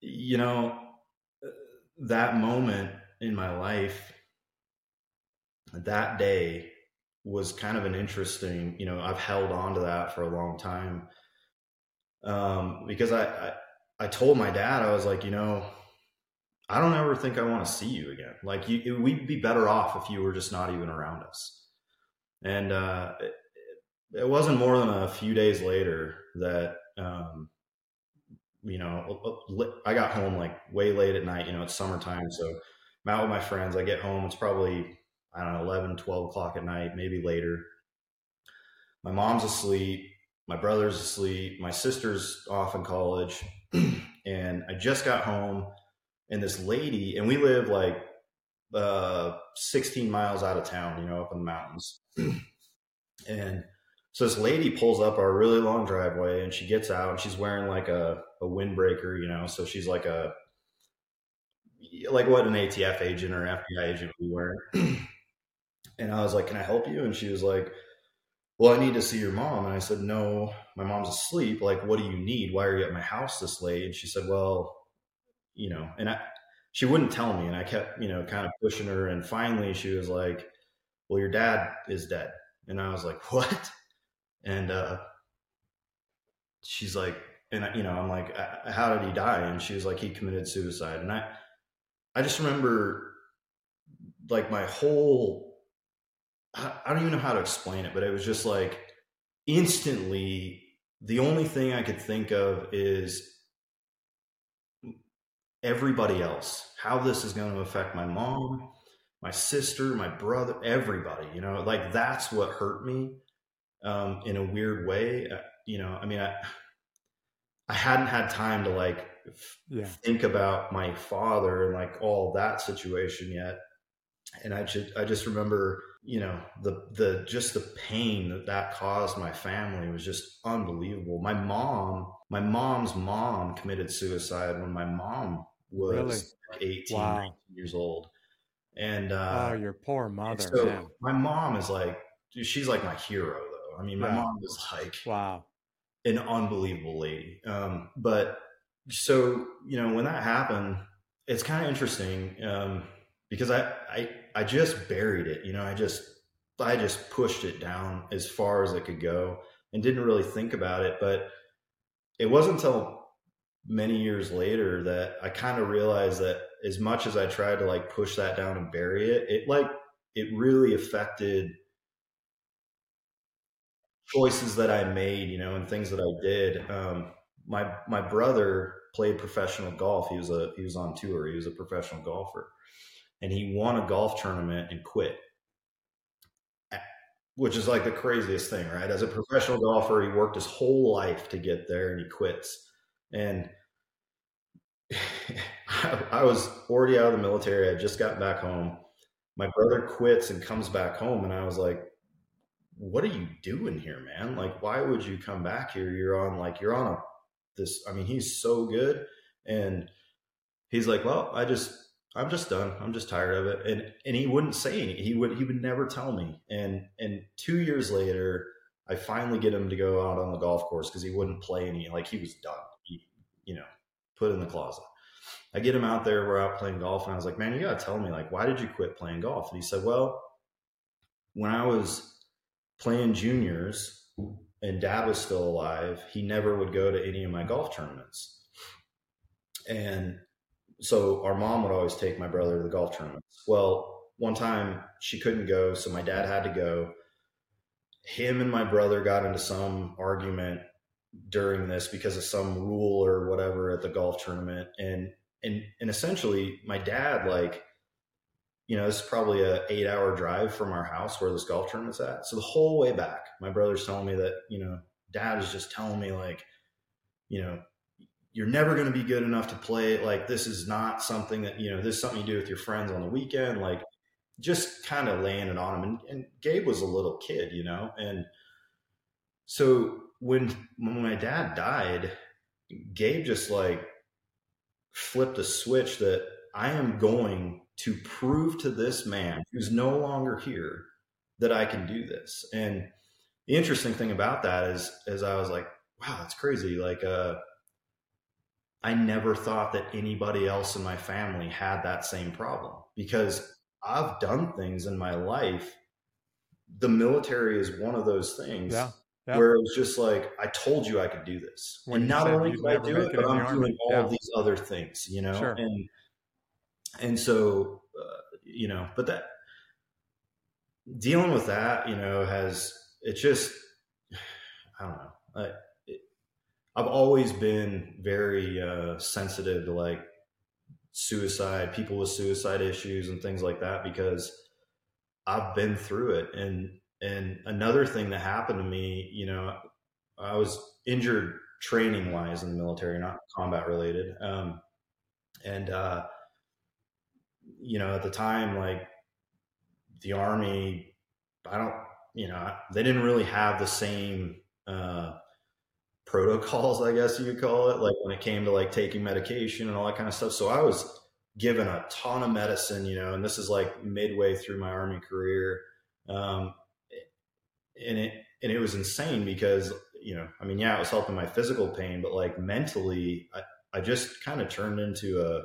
you know, that moment in my life, that day was kind of an interesting, you know, I've held on to that for a long time. Um, because I, I, I told my dad, I was like, you know, I don't ever think I want to see you again. Like you, we'd be better off if you were just not even around us. And, uh, it wasn't more than a few days later that um, you know I got home like way late at night. You know, it's summertime, so I'm out with my friends. I get home. It's probably I don't know 11, 12 o'clock at night, maybe later. My mom's asleep. My brother's asleep. My sister's off in college, and I just got home. And this lady, and we live like uh, 16 miles out of town, you know, up in the mountains. and so this lady pulls up our really long driveway and she gets out and she's wearing like a, a windbreaker, you know, so she's like a like what an ATF agent or FBI agent would wearing. and I was like, Can I help you? And she was like, Well, I need to see your mom. And I said, No, my mom's asleep. Like, what do you need? Why are you at my house this late? And she said, Well, you know, and I she wouldn't tell me and I kept, you know, kind of pushing her and finally she was like, Well, your dad is dead. And I was like, What? And uh, she's like, and you know, I'm like, how did he die? And she was like, he committed suicide. And I, I just remember, like my whole, I don't even know how to explain it, but it was just like instantly. The only thing I could think of is everybody else, how this is going to affect my mom, my sister, my brother, everybody. You know, like that's what hurt me um, in a weird way. Uh, you know, I mean, I, I hadn't had time to like f- yeah. think about my father and like all that situation yet. And I just, I just remember, you know, the, the, just the pain that that caused my family was just unbelievable. My mom, my mom's mom committed suicide when my mom was really? 18, wow. 19 years old. And, uh, oh, your poor mother. So my mom is like, she's like my hero I mean, my wow. mom was like, wow, an unbelievable lady. Um, but so, you know, when that happened, it's kind of interesting um, because I, I, I just buried it. You know, I just, I just pushed it down as far as it could go and didn't really think about it. But it wasn't until many years later that I kind of realized that as much as I tried to like push that down and bury it, it like, it really affected choices that I made, you know, and things that I did. Um, my my brother played professional golf. He was a he was on tour. He was a professional golfer, and he won a golf tournament and quit, which is like the craziest thing, right? As a professional golfer, he worked his whole life to get there, and he quits. And I, I was already out of the military. I just got back home. My brother quits and comes back home, and I was like, what are you doing here, man? Like, why would you come back here? You're on like, you're on a, this, I mean, he's so good. And he's like, well, I just, I'm just done. I'm just tired of it. And, and he wouldn't say. He would, he would never tell me. And, and two years later, I finally get him to go out on the golf course because he wouldn't play any, like he was done, he, you know, put in the closet. I get him out there. We're out playing golf. And I was like, man, you got to tell me, like, why did you quit playing golf? And he said, well, when I was playing juniors, and dad was still alive, he never would go to any of my golf tournaments. And so our mom would always take my brother to the golf tournaments. Well, one time she couldn't go, so my dad had to go. Him and my brother got into some argument during this because of some rule or whatever at the golf tournament and and and essentially my dad like you know, it's probably a eight hour drive from our house where this golf tournament's at. So the whole way back, my brother's telling me that, you know, dad is just telling me like, you know, you're never going to be good enough to play. Like this is not something that, you know, this is something you do with your friends on the weekend. Like just kind of laying it on him. And, and Gabe was a little kid, you know? And so when, when my dad died, Gabe just like flipped a switch that I am going to prove to this man who's no longer here that I can do this. And the interesting thing about that is, is I was like, wow, that's crazy. Like, uh, I never thought that anybody else in my family had that same problem because I've done things in my life. The military is one of those things yeah, yeah. where it was just like, I told you I could do this. When and not only can I do it, but I'm doing all yeah. these other things, you know? Sure. And and so uh, you know but that dealing with that you know has it's just i don't know. I, it, i've always been very uh, sensitive to like suicide people with suicide issues and things like that because i've been through it. And and another thing that happened to me you know i was injured training wise in the military not combat related um, and uh, you know, at the time, like the army, I don't, you know, they didn't really have the same uh, protocols, I guess you could call it, like when it came to like taking medication and all that kind of stuff. So I was given a ton of medicine, you know, and this is like midway through my army career. Um, and it, and it was insane because, you know, I mean, yeah, it was helping my physical pain, but like mentally, I, I just kind of turned into a,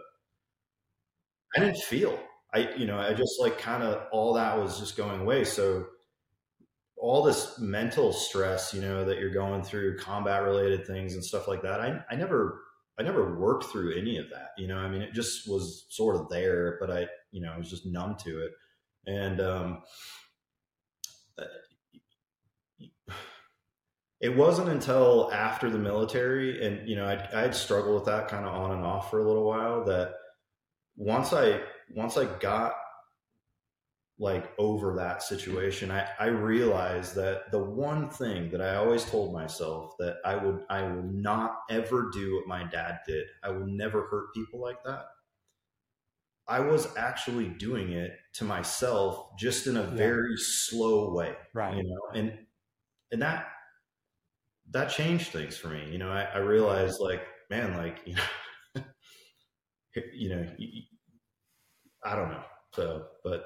I didn't feel. I you know I just like kind of all that was just going away. So all this mental stress, you know, that you're going through, combat related things and stuff like that. I I never I never worked through any of that. You know, I mean, it just was sort of there, but I you know I was just numb to it, and um, it wasn't until after the military and you know i i struggled with that kind of on and off for a little while that once I once I got like over that situation, I, I realized that the one thing that I always told myself that I would I will not ever do what my dad did. I will never hurt people like that. I was actually doing it to myself just in a yeah. very slow way. Right. You know, and and that that changed things for me. You know, I, I realized like, man, like, you know, you know, I don't know. So, but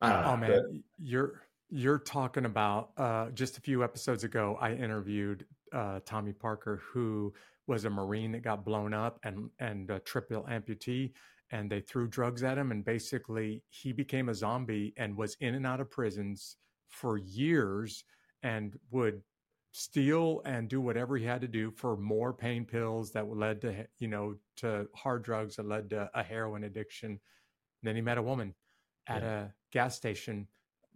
I don't know. Oh man, but, you're you're talking about uh, just a few episodes ago. I interviewed uh, Tommy Parker, who was a Marine that got blown up and and a triple amputee, and they threw drugs at him, and basically he became a zombie and was in and out of prisons for years, and would steal and do whatever he had to do for more pain pills that led to you know to hard drugs that led to a heroin addiction and then he met a woman at yeah. a gas station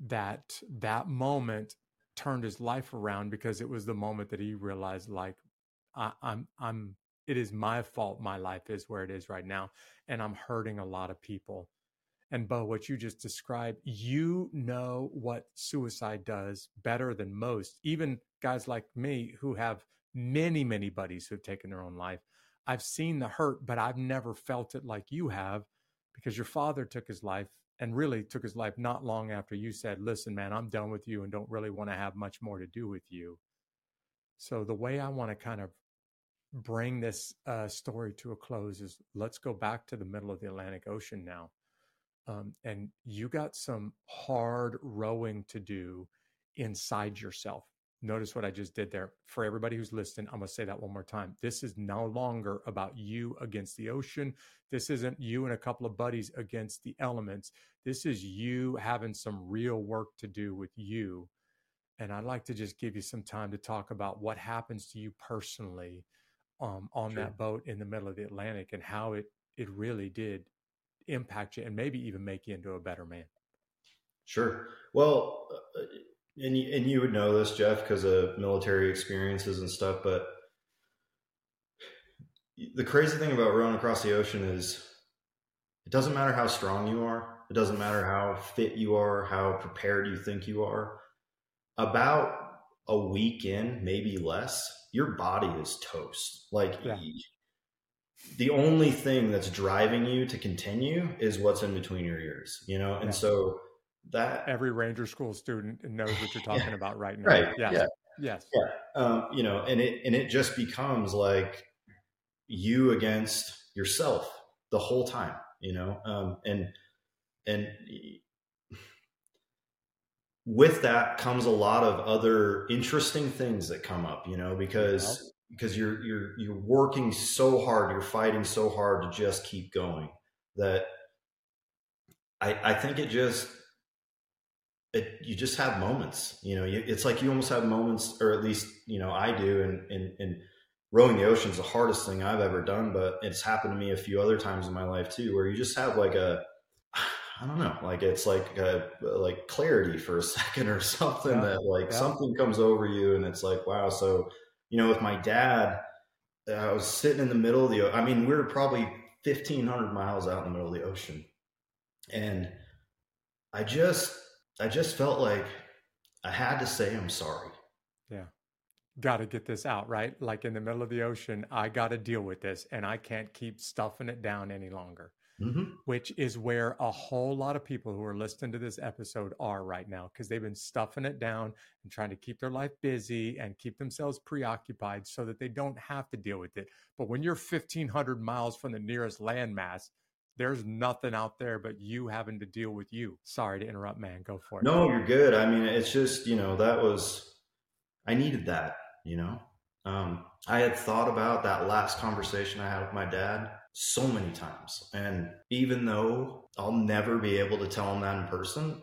that that moment turned his life around because it was the moment that he realized like I, i'm i'm it is my fault my life is where it is right now and i'm hurting a lot of people and Beau, what you just described, you know what suicide does better than most, even guys like me who have many, many buddies who've taken their own life. I've seen the hurt, but I've never felt it like you have because your father took his life and really took his life not long after you said, Listen, man, I'm done with you and don't really want to have much more to do with you. So, the way I want to kind of bring this uh, story to a close is let's go back to the middle of the Atlantic Ocean now um, and you got some hard rowing to do inside yourself. Notice what I just did there. For everybody who's listening, I'm going to say that one more time. This is no longer about you against the ocean. This isn't you and a couple of buddies against the elements. This is you having some real work to do with you. and I'd like to just give you some time to talk about what happens to you personally um, on sure. that boat in the middle of the Atlantic and how it it really did impact you and maybe even make you into a better man. Sure. Well, uh, and you, and you would know this, Jeff, because of military experiences and stuff. But the crazy thing about rowing across the ocean is it doesn't matter how strong you are. It doesn't matter how fit you are, how prepared you think you are. About a week in, maybe less, your body is toast. Like yeah. The only thing that's driving you to continue is what's in between your ears, you know? And yeah. so that every ranger school student knows what you're talking yeah. about right now. Right. Yes. Yeah. Yes. Yeah. Um, you know, and it and it just becomes like you against yourself the whole time, you know? Um, and and with that comes a lot of other interesting things that come up, you know, because. Because you're you're you're working so hard, you're fighting so hard to just keep going that I I think it just it you just have moments, you know, you, it's like you almost have moments, or at least you know I do, and and and rowing the ocean is the hardest thing I've ever done, but it's happened to me a few other times in my life too, where you just have like a I don't know, like it's like a, like clarity for a second or something yeah. that like yeah. something comes over you and it's like wow. So you know, with my dad, uh, I was sitting in the middle of the. I mean, we are probably fifteen hundred miles out in the middle of the ocean, and I just I just felt like I had to say I'm sorry. Yeah. Got to get this out, right? Like in the middle of the ocean, I got to deal with this and I can't keep stuffing it down any longer mm-hmm. which is where a whole lot of people who are listening to this episode are right now because they've been stuffing it down and trying to keep their life busy and keep themselves preoccupied so that they don't have to deal with it. But when you're 1,500 miles from the nearest landmass, there's nothing out there but you having to deal with you. Sorry to interrupt, man. Go for it. No, you're good. I mean, it's just, you know, that was, I needed that, you know? Um, I had thought about that last conversation I had with my dad so many times. And even though I'll never be able to tell him that in person,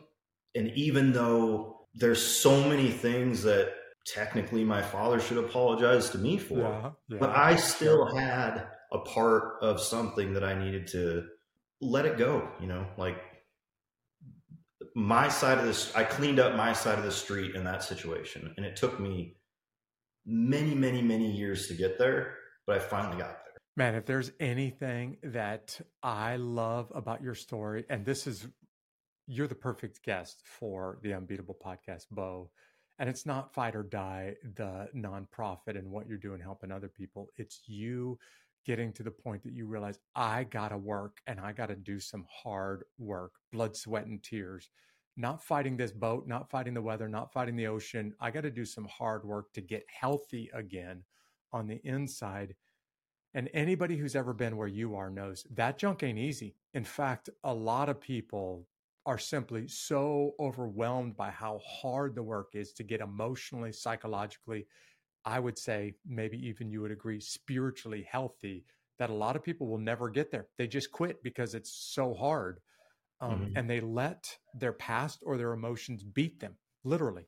and even though there's so many things that technically my father should apologize to me for, yeah, yeah, but I still sure. had a part of something that I needed to let it go, you know, like my side of this, I cleaned up my side of the street in that situation. And it took me many, many, many years to get there, but I finally got there. Man, if there's anything that I love about your story, and this is, you're the perfect guest for the Unbeatable podcast, Beau. And it's not Fight Oar Die, the nonprofit and what you're doing helping other people. It's you getting to the point that you realize I got to work and I got to do some hard work, blood, sweat, and tears. Not fighting this boat, not fighting the weather, not fighting the ocean. I got to do some hard work to get healthy again on the inside and anybody who's ever been where you are knows that junk ain't easy. In fact, a lot of people are simply so overwhelmed by how hard the work is to get emotionally, psychologically, I would say, maybe even you would agree, spiritually healthy, that a lot of people will never get there. They just quit because it's so hard. Um, mm-hmm. And they let their past or their emotions beat them, literally.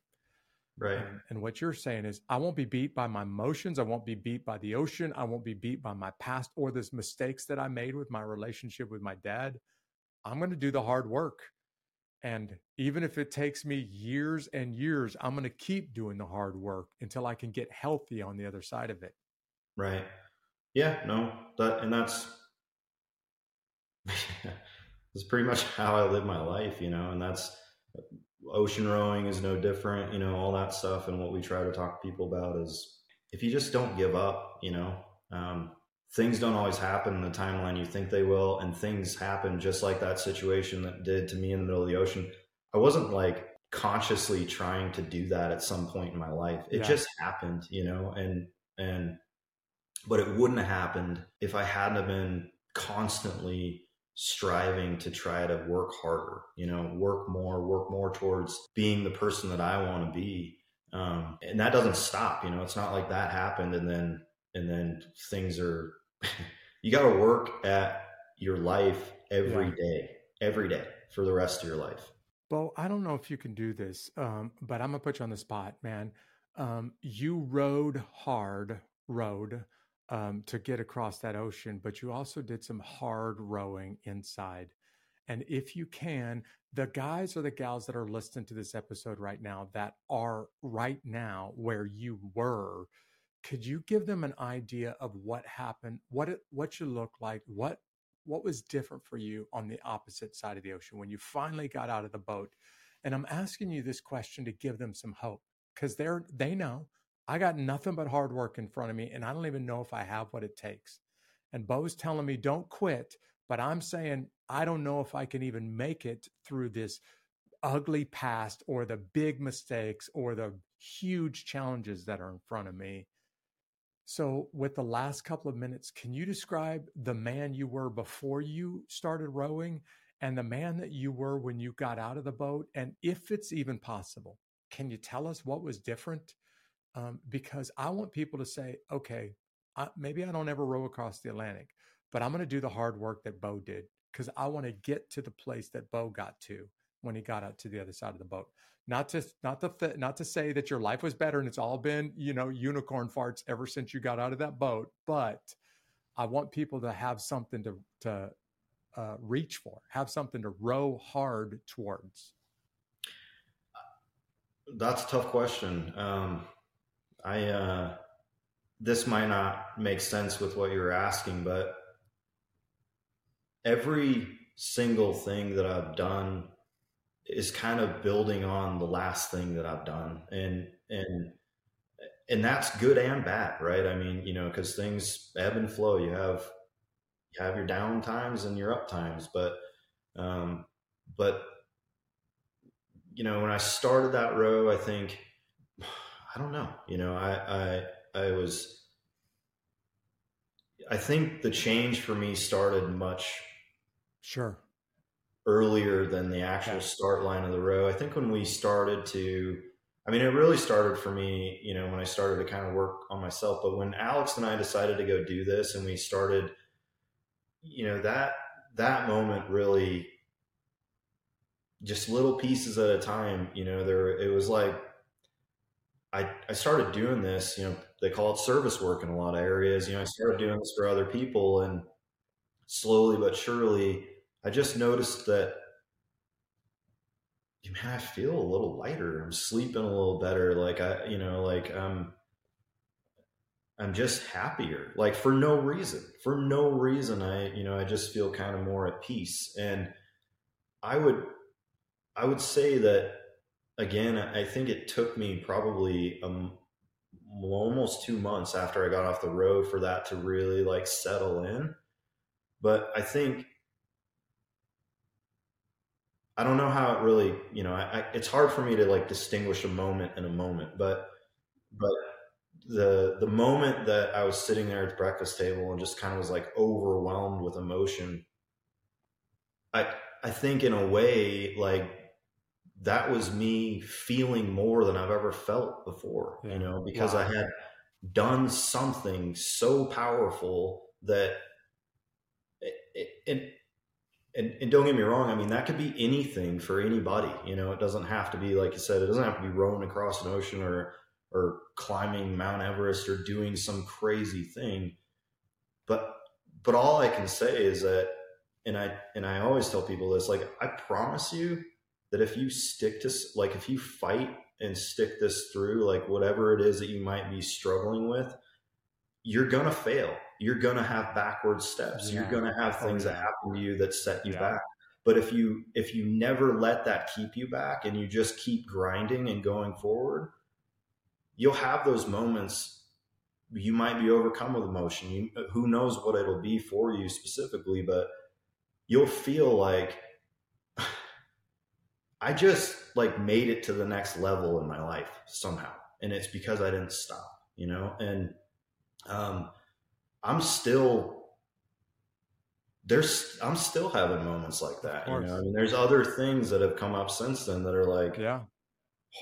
Right. And, and, what you're saying is, I won't be beat by my emotions. I won't be beat by the ocean. I won't be beat by my past or the mistakes that I made with my relationship with my dad. I'm going to do the hard work. And even if it takes me years and years, I'm going to keep doing the hard work until I can get healthy on the other side of it. Right. Yeah. No, that, and that's, that's pretty much how I live my life, you know, and that's, ocean rowing is no different, you know, all that stuff. And what we try to talk to people about is if you just don't give up, you know, um, things don't always happen in the timeline you think they will. And things happen just like that situation that did to me in the middle of the ocean. I wasn't like consciously trying to do that at some point in my life. It yeah. just happened, you know, and, and, but it wouldn't have happened if I hadn't have been constantly striving to try to work harder, you know, work more, work more towards being the person that I want to be. Um, and that doesn't stop, you know, it's not like that happened and then, and then things are, you got to work at your life every yeah. day, every day for the rest of your life. Beau, I don't know if you can do this, um, but I'm gonna put you on the spot, man. Um, you rowed hard, rowed um, to get across that ocean, but you also did some hard rowing inside. And if you can, the guys or the gals that are listening to this episode right now that are right now where you were, could you give them an idea of what happened, what it what you look like, what what was different for you on the opposite side of the ocean when you finally got out of the boat? And I'm asking you this question to give them some hope because they're they know I got nothing but hard work in front of me, and I don't even know if I have what it takes. And Beau's telling me, don't quit. But I'm saying, I don't know if I can even make it through this ugly past or the big mistakes or the huge challenges that are in front of me. So, with the last couple of minutes, can you describe the man you were before you started rowing and the man that you were when you got out of the boat? And if it's even possible, can you tell us what was different? Um, because I want people to say, okay, I, maybe I don't ever row across the Atlantic, but I'm going to do the hard work that Beau did because I want to get to the place that Beau got to when he got out to the other side of the boat. Not to not to not to say that your life was better and it's all been you know unicorn farts ever since you got out of that boat, but I want people to have something to to uh, reach for, have something to row hard towards. That's a tough question. Um, I uh, this might not make sense with what you're asking, but every single thing that I've done is kind of building on the last thing that I've done. And, and, and that's good and bad, right? I mean, you know, cause things ebb and flow. You have, you have your down times and your up times, but, um, but, you know, when I started that row, I think, I don't know, you know, I, I, I was, I think the change for me started much Sure. Earlier than the actual start line of the row. I think when we started to, I mean, it really started for me, you know, when I started to kind of work on myself. But when Alex and I decided to go do this and we started, you know, that, that moment really just little pieces at a time, you know, there, it was like, I, I started doing this, you know, they call it service work in a lot of areas. You know, I started doing this for other people and slowly but surely, I just noticed that, man, I feel a little lighter. I'm sleeping a little better. Like I, you know, like I'm, I'm just happier. Like for no reason, for no reason. I, you know, I just feel kind of more at peace. And I would, I would say that again. I think it took me probably um, almost two months after I got off the road for that to really like settle in. But I think I don't know how it really, you know, I, I, it's hard for me to like distinguish a moment in a moment, but, but the, the moment that I was sitting there at the breakfast table and just kind of was like overwhelmed with emotion, I, I think in a way, like that was me feeling more than I've ever felt before, yeah. you know, because wow. I had done something so powerful that it, it, it and, and don't get me wrong, I mean, that could be anything for anybody. You know, it doesn't have to be, like you said, it doesn't have to be rowing across an ocean or, or climbing Mount Everest or doing some crazy thing. But, but all I can say is that, and I, and I always tell people this, like, I promise you that if you stick to, like, if you fight and stick this through, like, whatever it is that you might be struggling with, you're to fail you're to have backward steps. Yeah. You're to have things that happen to you that set you yeah. back. But if you if you never let that keep you back and you just keep grinding and going forward, you'll have those moments you might be overcome with emotion. You, who knows what it'll be for you specifically, but you'll feel like I just like made it to the next level in my life somehow. And it's because I didn't stop, you know? And um I'm still there's I'm still having moments like that. You know, I mean, there's other things that have come up since then that are like, yeah,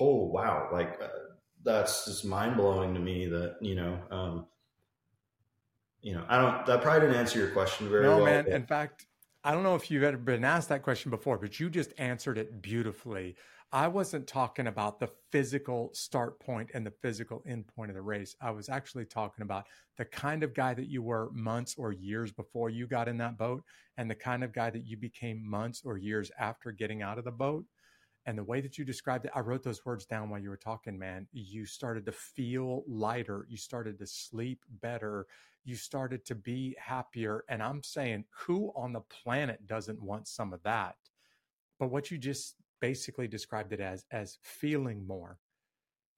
oh wow, like uh, that's just mind blowing to me. That you know, um, you know, I don't. That probably didn't answer your question very no, well. man. In fact, I don't know if you've ever been asked that question before, but you just answered it beautifully. I wasn't talking about the physical start point and the physical end point of the race. I was actually talking about the kind of guy that you were months or years before you got in that boat and the kind of guy that you became months or years after getting out of the boat. And the way that you described it, I wrote those words down while you were talking, man. You started to feel lighter. You started to sleep better. You started to be happier. And I'm saying, who on the planet doesn't want some of that? But what you just basically described it as, as feeling more.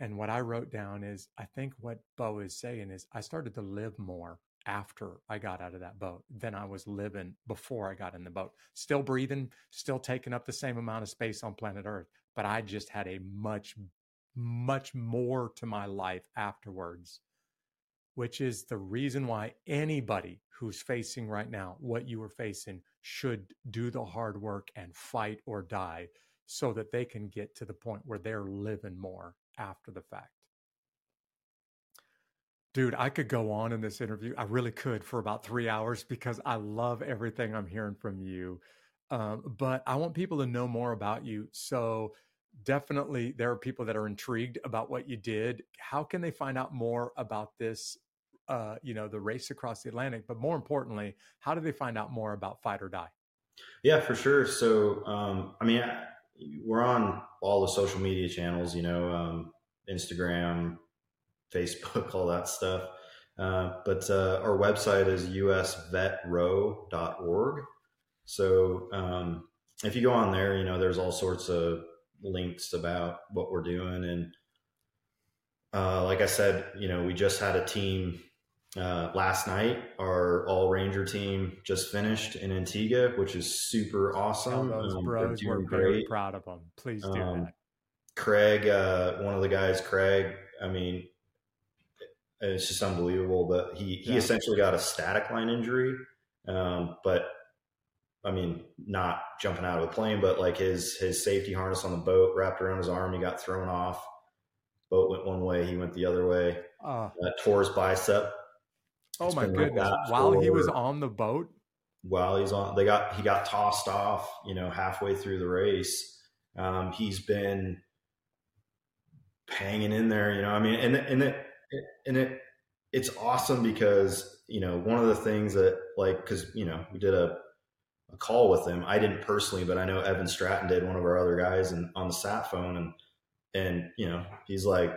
And what I wrote down is, I think what Beau is saying is, I started to live more after I got out of that boat than I was living before I got in the boat. Still breathing, still taking up the same amount of space on planet Earth, but I just had a much, much more to my life afterwards, which is the reason why anybody who's facing right now what you are facing should do the hard work and fight or die so that they can get to the point where they're living more after the fact. Dude, I could go on in this interview. I really could for about three hours because I love everything I'm hearing from you. Um, but I want people to know more about you. So, definitely, there are people that are intrigued about what you did. How can they find out more about this? Uh, you know, the race across the Atlantic. But more importantly, how do they find out more about Fight Oar Die? Yeah, for sure. So, um, I mean, we're on all the social media channels. You know, um, Instagram, Facebook, all that stuff. Uh, but uh, our website is usvetrow.org. So um, if you go on there, you know, there's all sorts of links about what we're doing. And uh, like I said, you know, we just had a team uh, last night. Our all ranger team just finished in Antigua, which is super awesome. those um, bros, we're great. very proud of them. Please do um, that. Craig, uh, one of the guys, Craig, I mean, it's just unbelievable. But he he yeah. essentially got a static line injury, um, but I mean, not jumping out of a plane, but like his his safety harness on the boat wrapped around his arm. He got thrown off. Boat went one way, he went the other way. Uh, uh, tore his bicep. Oh my goodness! Like while for, he was on the boat, while he's on, they got he got tossed off. You know, halfway through the race, um, he's been hanging in there. You know, I mean, and and it and it it's awesome because you know one of the things that like because you know we did a, a call with him i didn't personally but i know evan stratton did one of our other guys and on the sat phone and and you know he's like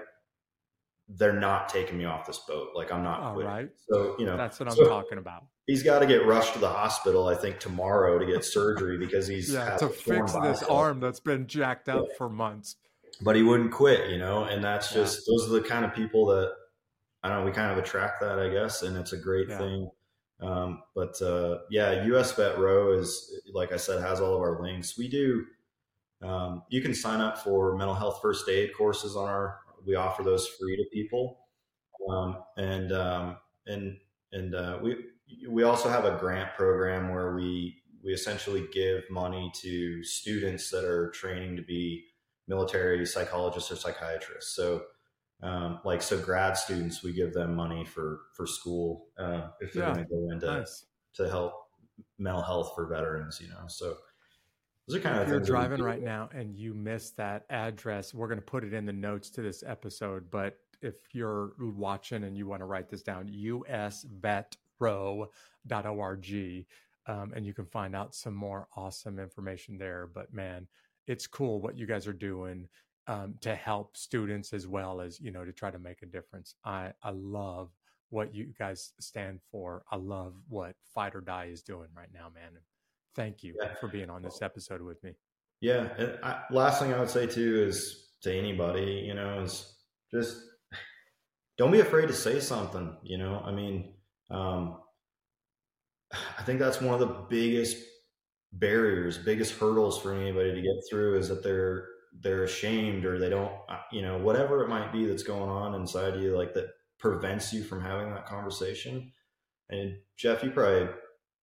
they're not taking me off this boat like i'm not All quitting. right. so you know that's what i'm so talking about he's got to get rushed to the hospital i think tomorrow to get surgery because he's yeah to fix this arm that's been jacked up yeah. for months but he wouldn't quit you know and that's just yeah. those are the kind of people that I don't know, we kind of attract that, I guess, and it's a great yeah. thing. Um, but uh, yeah, US Vet Row is, like I said, has all of our links. We do, um, you can sign up for mental health first aid courses on our, we offer those free to people. Um, and, um, and, and uh, we, we also have a grant program where we, we essentially give money to students that are training to be military psychologists or psychiatrists. So um, like so grad students we give them money for for school uh, if they're yeah, going to go into nice. to help mental health for veterans you know so those are kind if of you're driving right now and you missed that address we're going to put it in the notes to this episode but if you're watching and you want to write this down usvetrow.org um, and you can find out some more awesome information there but man it's cool what you guys are doing um, to help students as well as you know to try to make a difference. I I love what you guys stand for. I love what Fight Oar Die is doing right now, man. Thank you yeah. for being on this episode with me. Yeah, and I, last thing I would say too is to anybody, you know, is just don't be afraid to say something. You know, I mean, um, I think that's one of the biggest barriers, biggest hurdles for anybody to get through is that they're they're ashamed or they don't, uh, you know, whatever it might be that's going on inside you, like that prevents you from having that conversation. And Jeff, you probably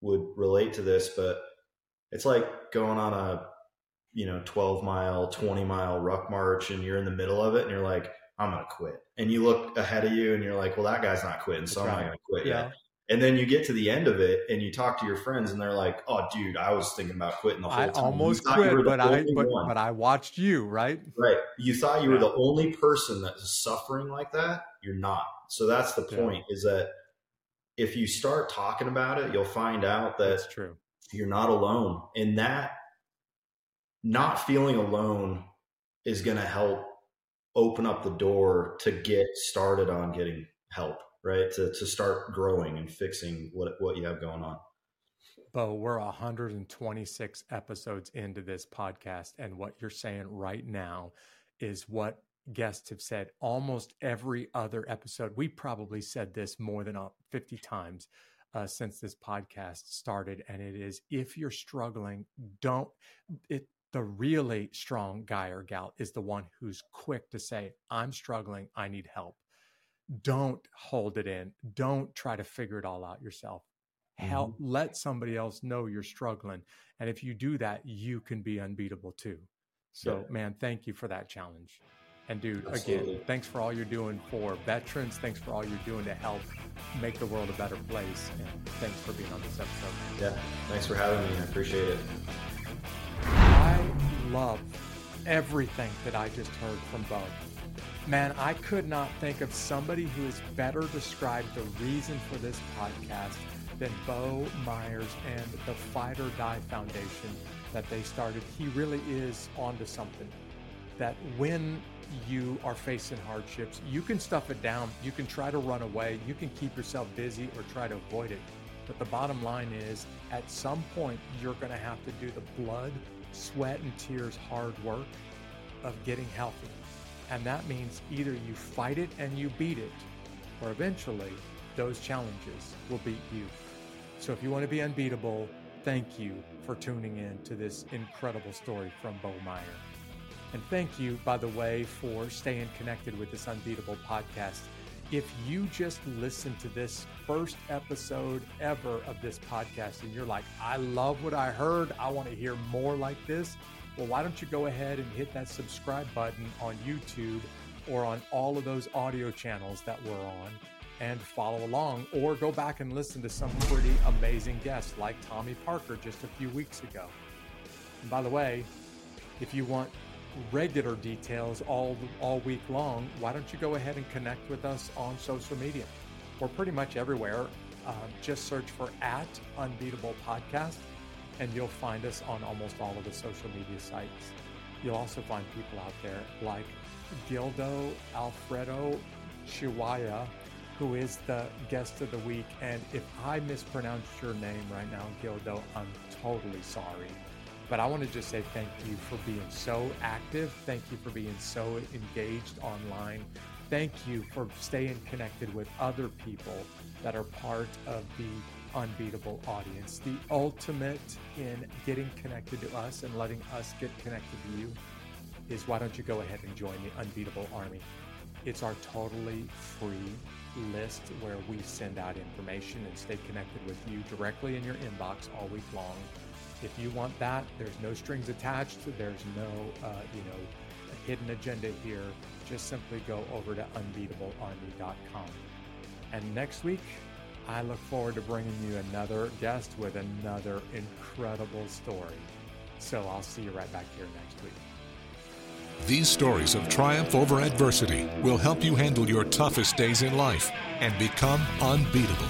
would relate to this, but it's like going on a, you know, 12 mile, 20 mile ruck march and you're in the middle of it and you're like, I'm going to quit. And you look ahead of you and you're like, well, that guy's not quitting. So I'm not going to quit yeah. yet. And then you get to the end of it and you talk to your friends and they're like, "Oh, dude, I was thinking about quitting the whole time. I time." almost quit, but I but, but I watched you, right? Right. You thought you were the only person that is suffering like that. You're not. So that's the point. Yeah. Is that if you start talking about it, you'll find out that that's true. You're not alone, and that not feeling alone is going to help open up the door to get started on getting help right? To, to start growing and fixing what, what you have going on. Beau, we're 126 episodes into this podcast. And what you're saying right now is what guests have said almost every other episode. We probably said this more than 50 times uh, since this podcast started. And it is if you're struggling, don't, it, the really strong guy or gal is the one who's quick to say, I'm struggling, I need help don't hold it in. Don't try to figure it all out yourself. Help mm-hmm. let somebody else know you're struggling. And if you do that, you can be unbeatable too. So, yeah. man, thank you for that challenge. And dude, Absolutely. again, thanks for all you're doing for veterans. Thanks for all you're doing to help make the world a better place. And thanks for being on this episode. Yeah, thanks for having me. I appreciate it. I love everything that I just heard from Beau. Man, I could not think of somebody who has better described the reason for this podcast than Beau Myers and the Fight Oar Die Foundation that they started. He really is onto something. That when you are facing hardships, you can stuff it down, you can try to run away, you can keep yourself busy or try to avoid it. But the bottom line is, at some point, you're going to have to do the blood, sweat, and tears hard work of getting healthy. And that means either you fight it and you beat it, or eventually those challenges will beat you. So if you want to be unbeatable, thank you for tuning in to this incredible story from Beau Maier. And thank you, by the way, for staying connected with this Unbeatable podcast. If you just listened to this first episode ever of this podcast and you're like, I love what I heard, I want to hear more like this, well, why don't you go ahead and hit that subscribe button on YouTube or on all of those audio channels that we're on and follow along or go back and listen to some pretty amazing guests like Tommy Parker just a few weeks ago. And by the way, if you want regular details all all week long, why don't you go ahead and connect with us on social media? We're pretty much everywhere. Uh, just search for at Unbeatable Podcast and you'll find us on almost all of the social media sites. You'll also find people out there like Gildo Alfredo Chihuahua, who is the guest of the week. And if I mispronounce your name right now, Gildo, I'm totally sorry. But I want to just say thank you for being so active. Thank you for being so engaged online. Thank you for staying connected with other people that are part of the unbeatable audience. The ultimate in getting connected to us and letting us get connected to you is why don't you go ahead and join the Unbeatable Army? It's our totally free list where we send out information and stay connected with you directly in your inbox all week long. If you want that, there's no strings attached. There's no, uh, you know, hidden agenda here. Just simply go over to unbeatablearmy.com. And next week, I look forward to bringing you another guest with another incredible story. So I'll see you right back here next week. These stories of triumph over adversity will help you handle your toughest days in life and become unbeatable.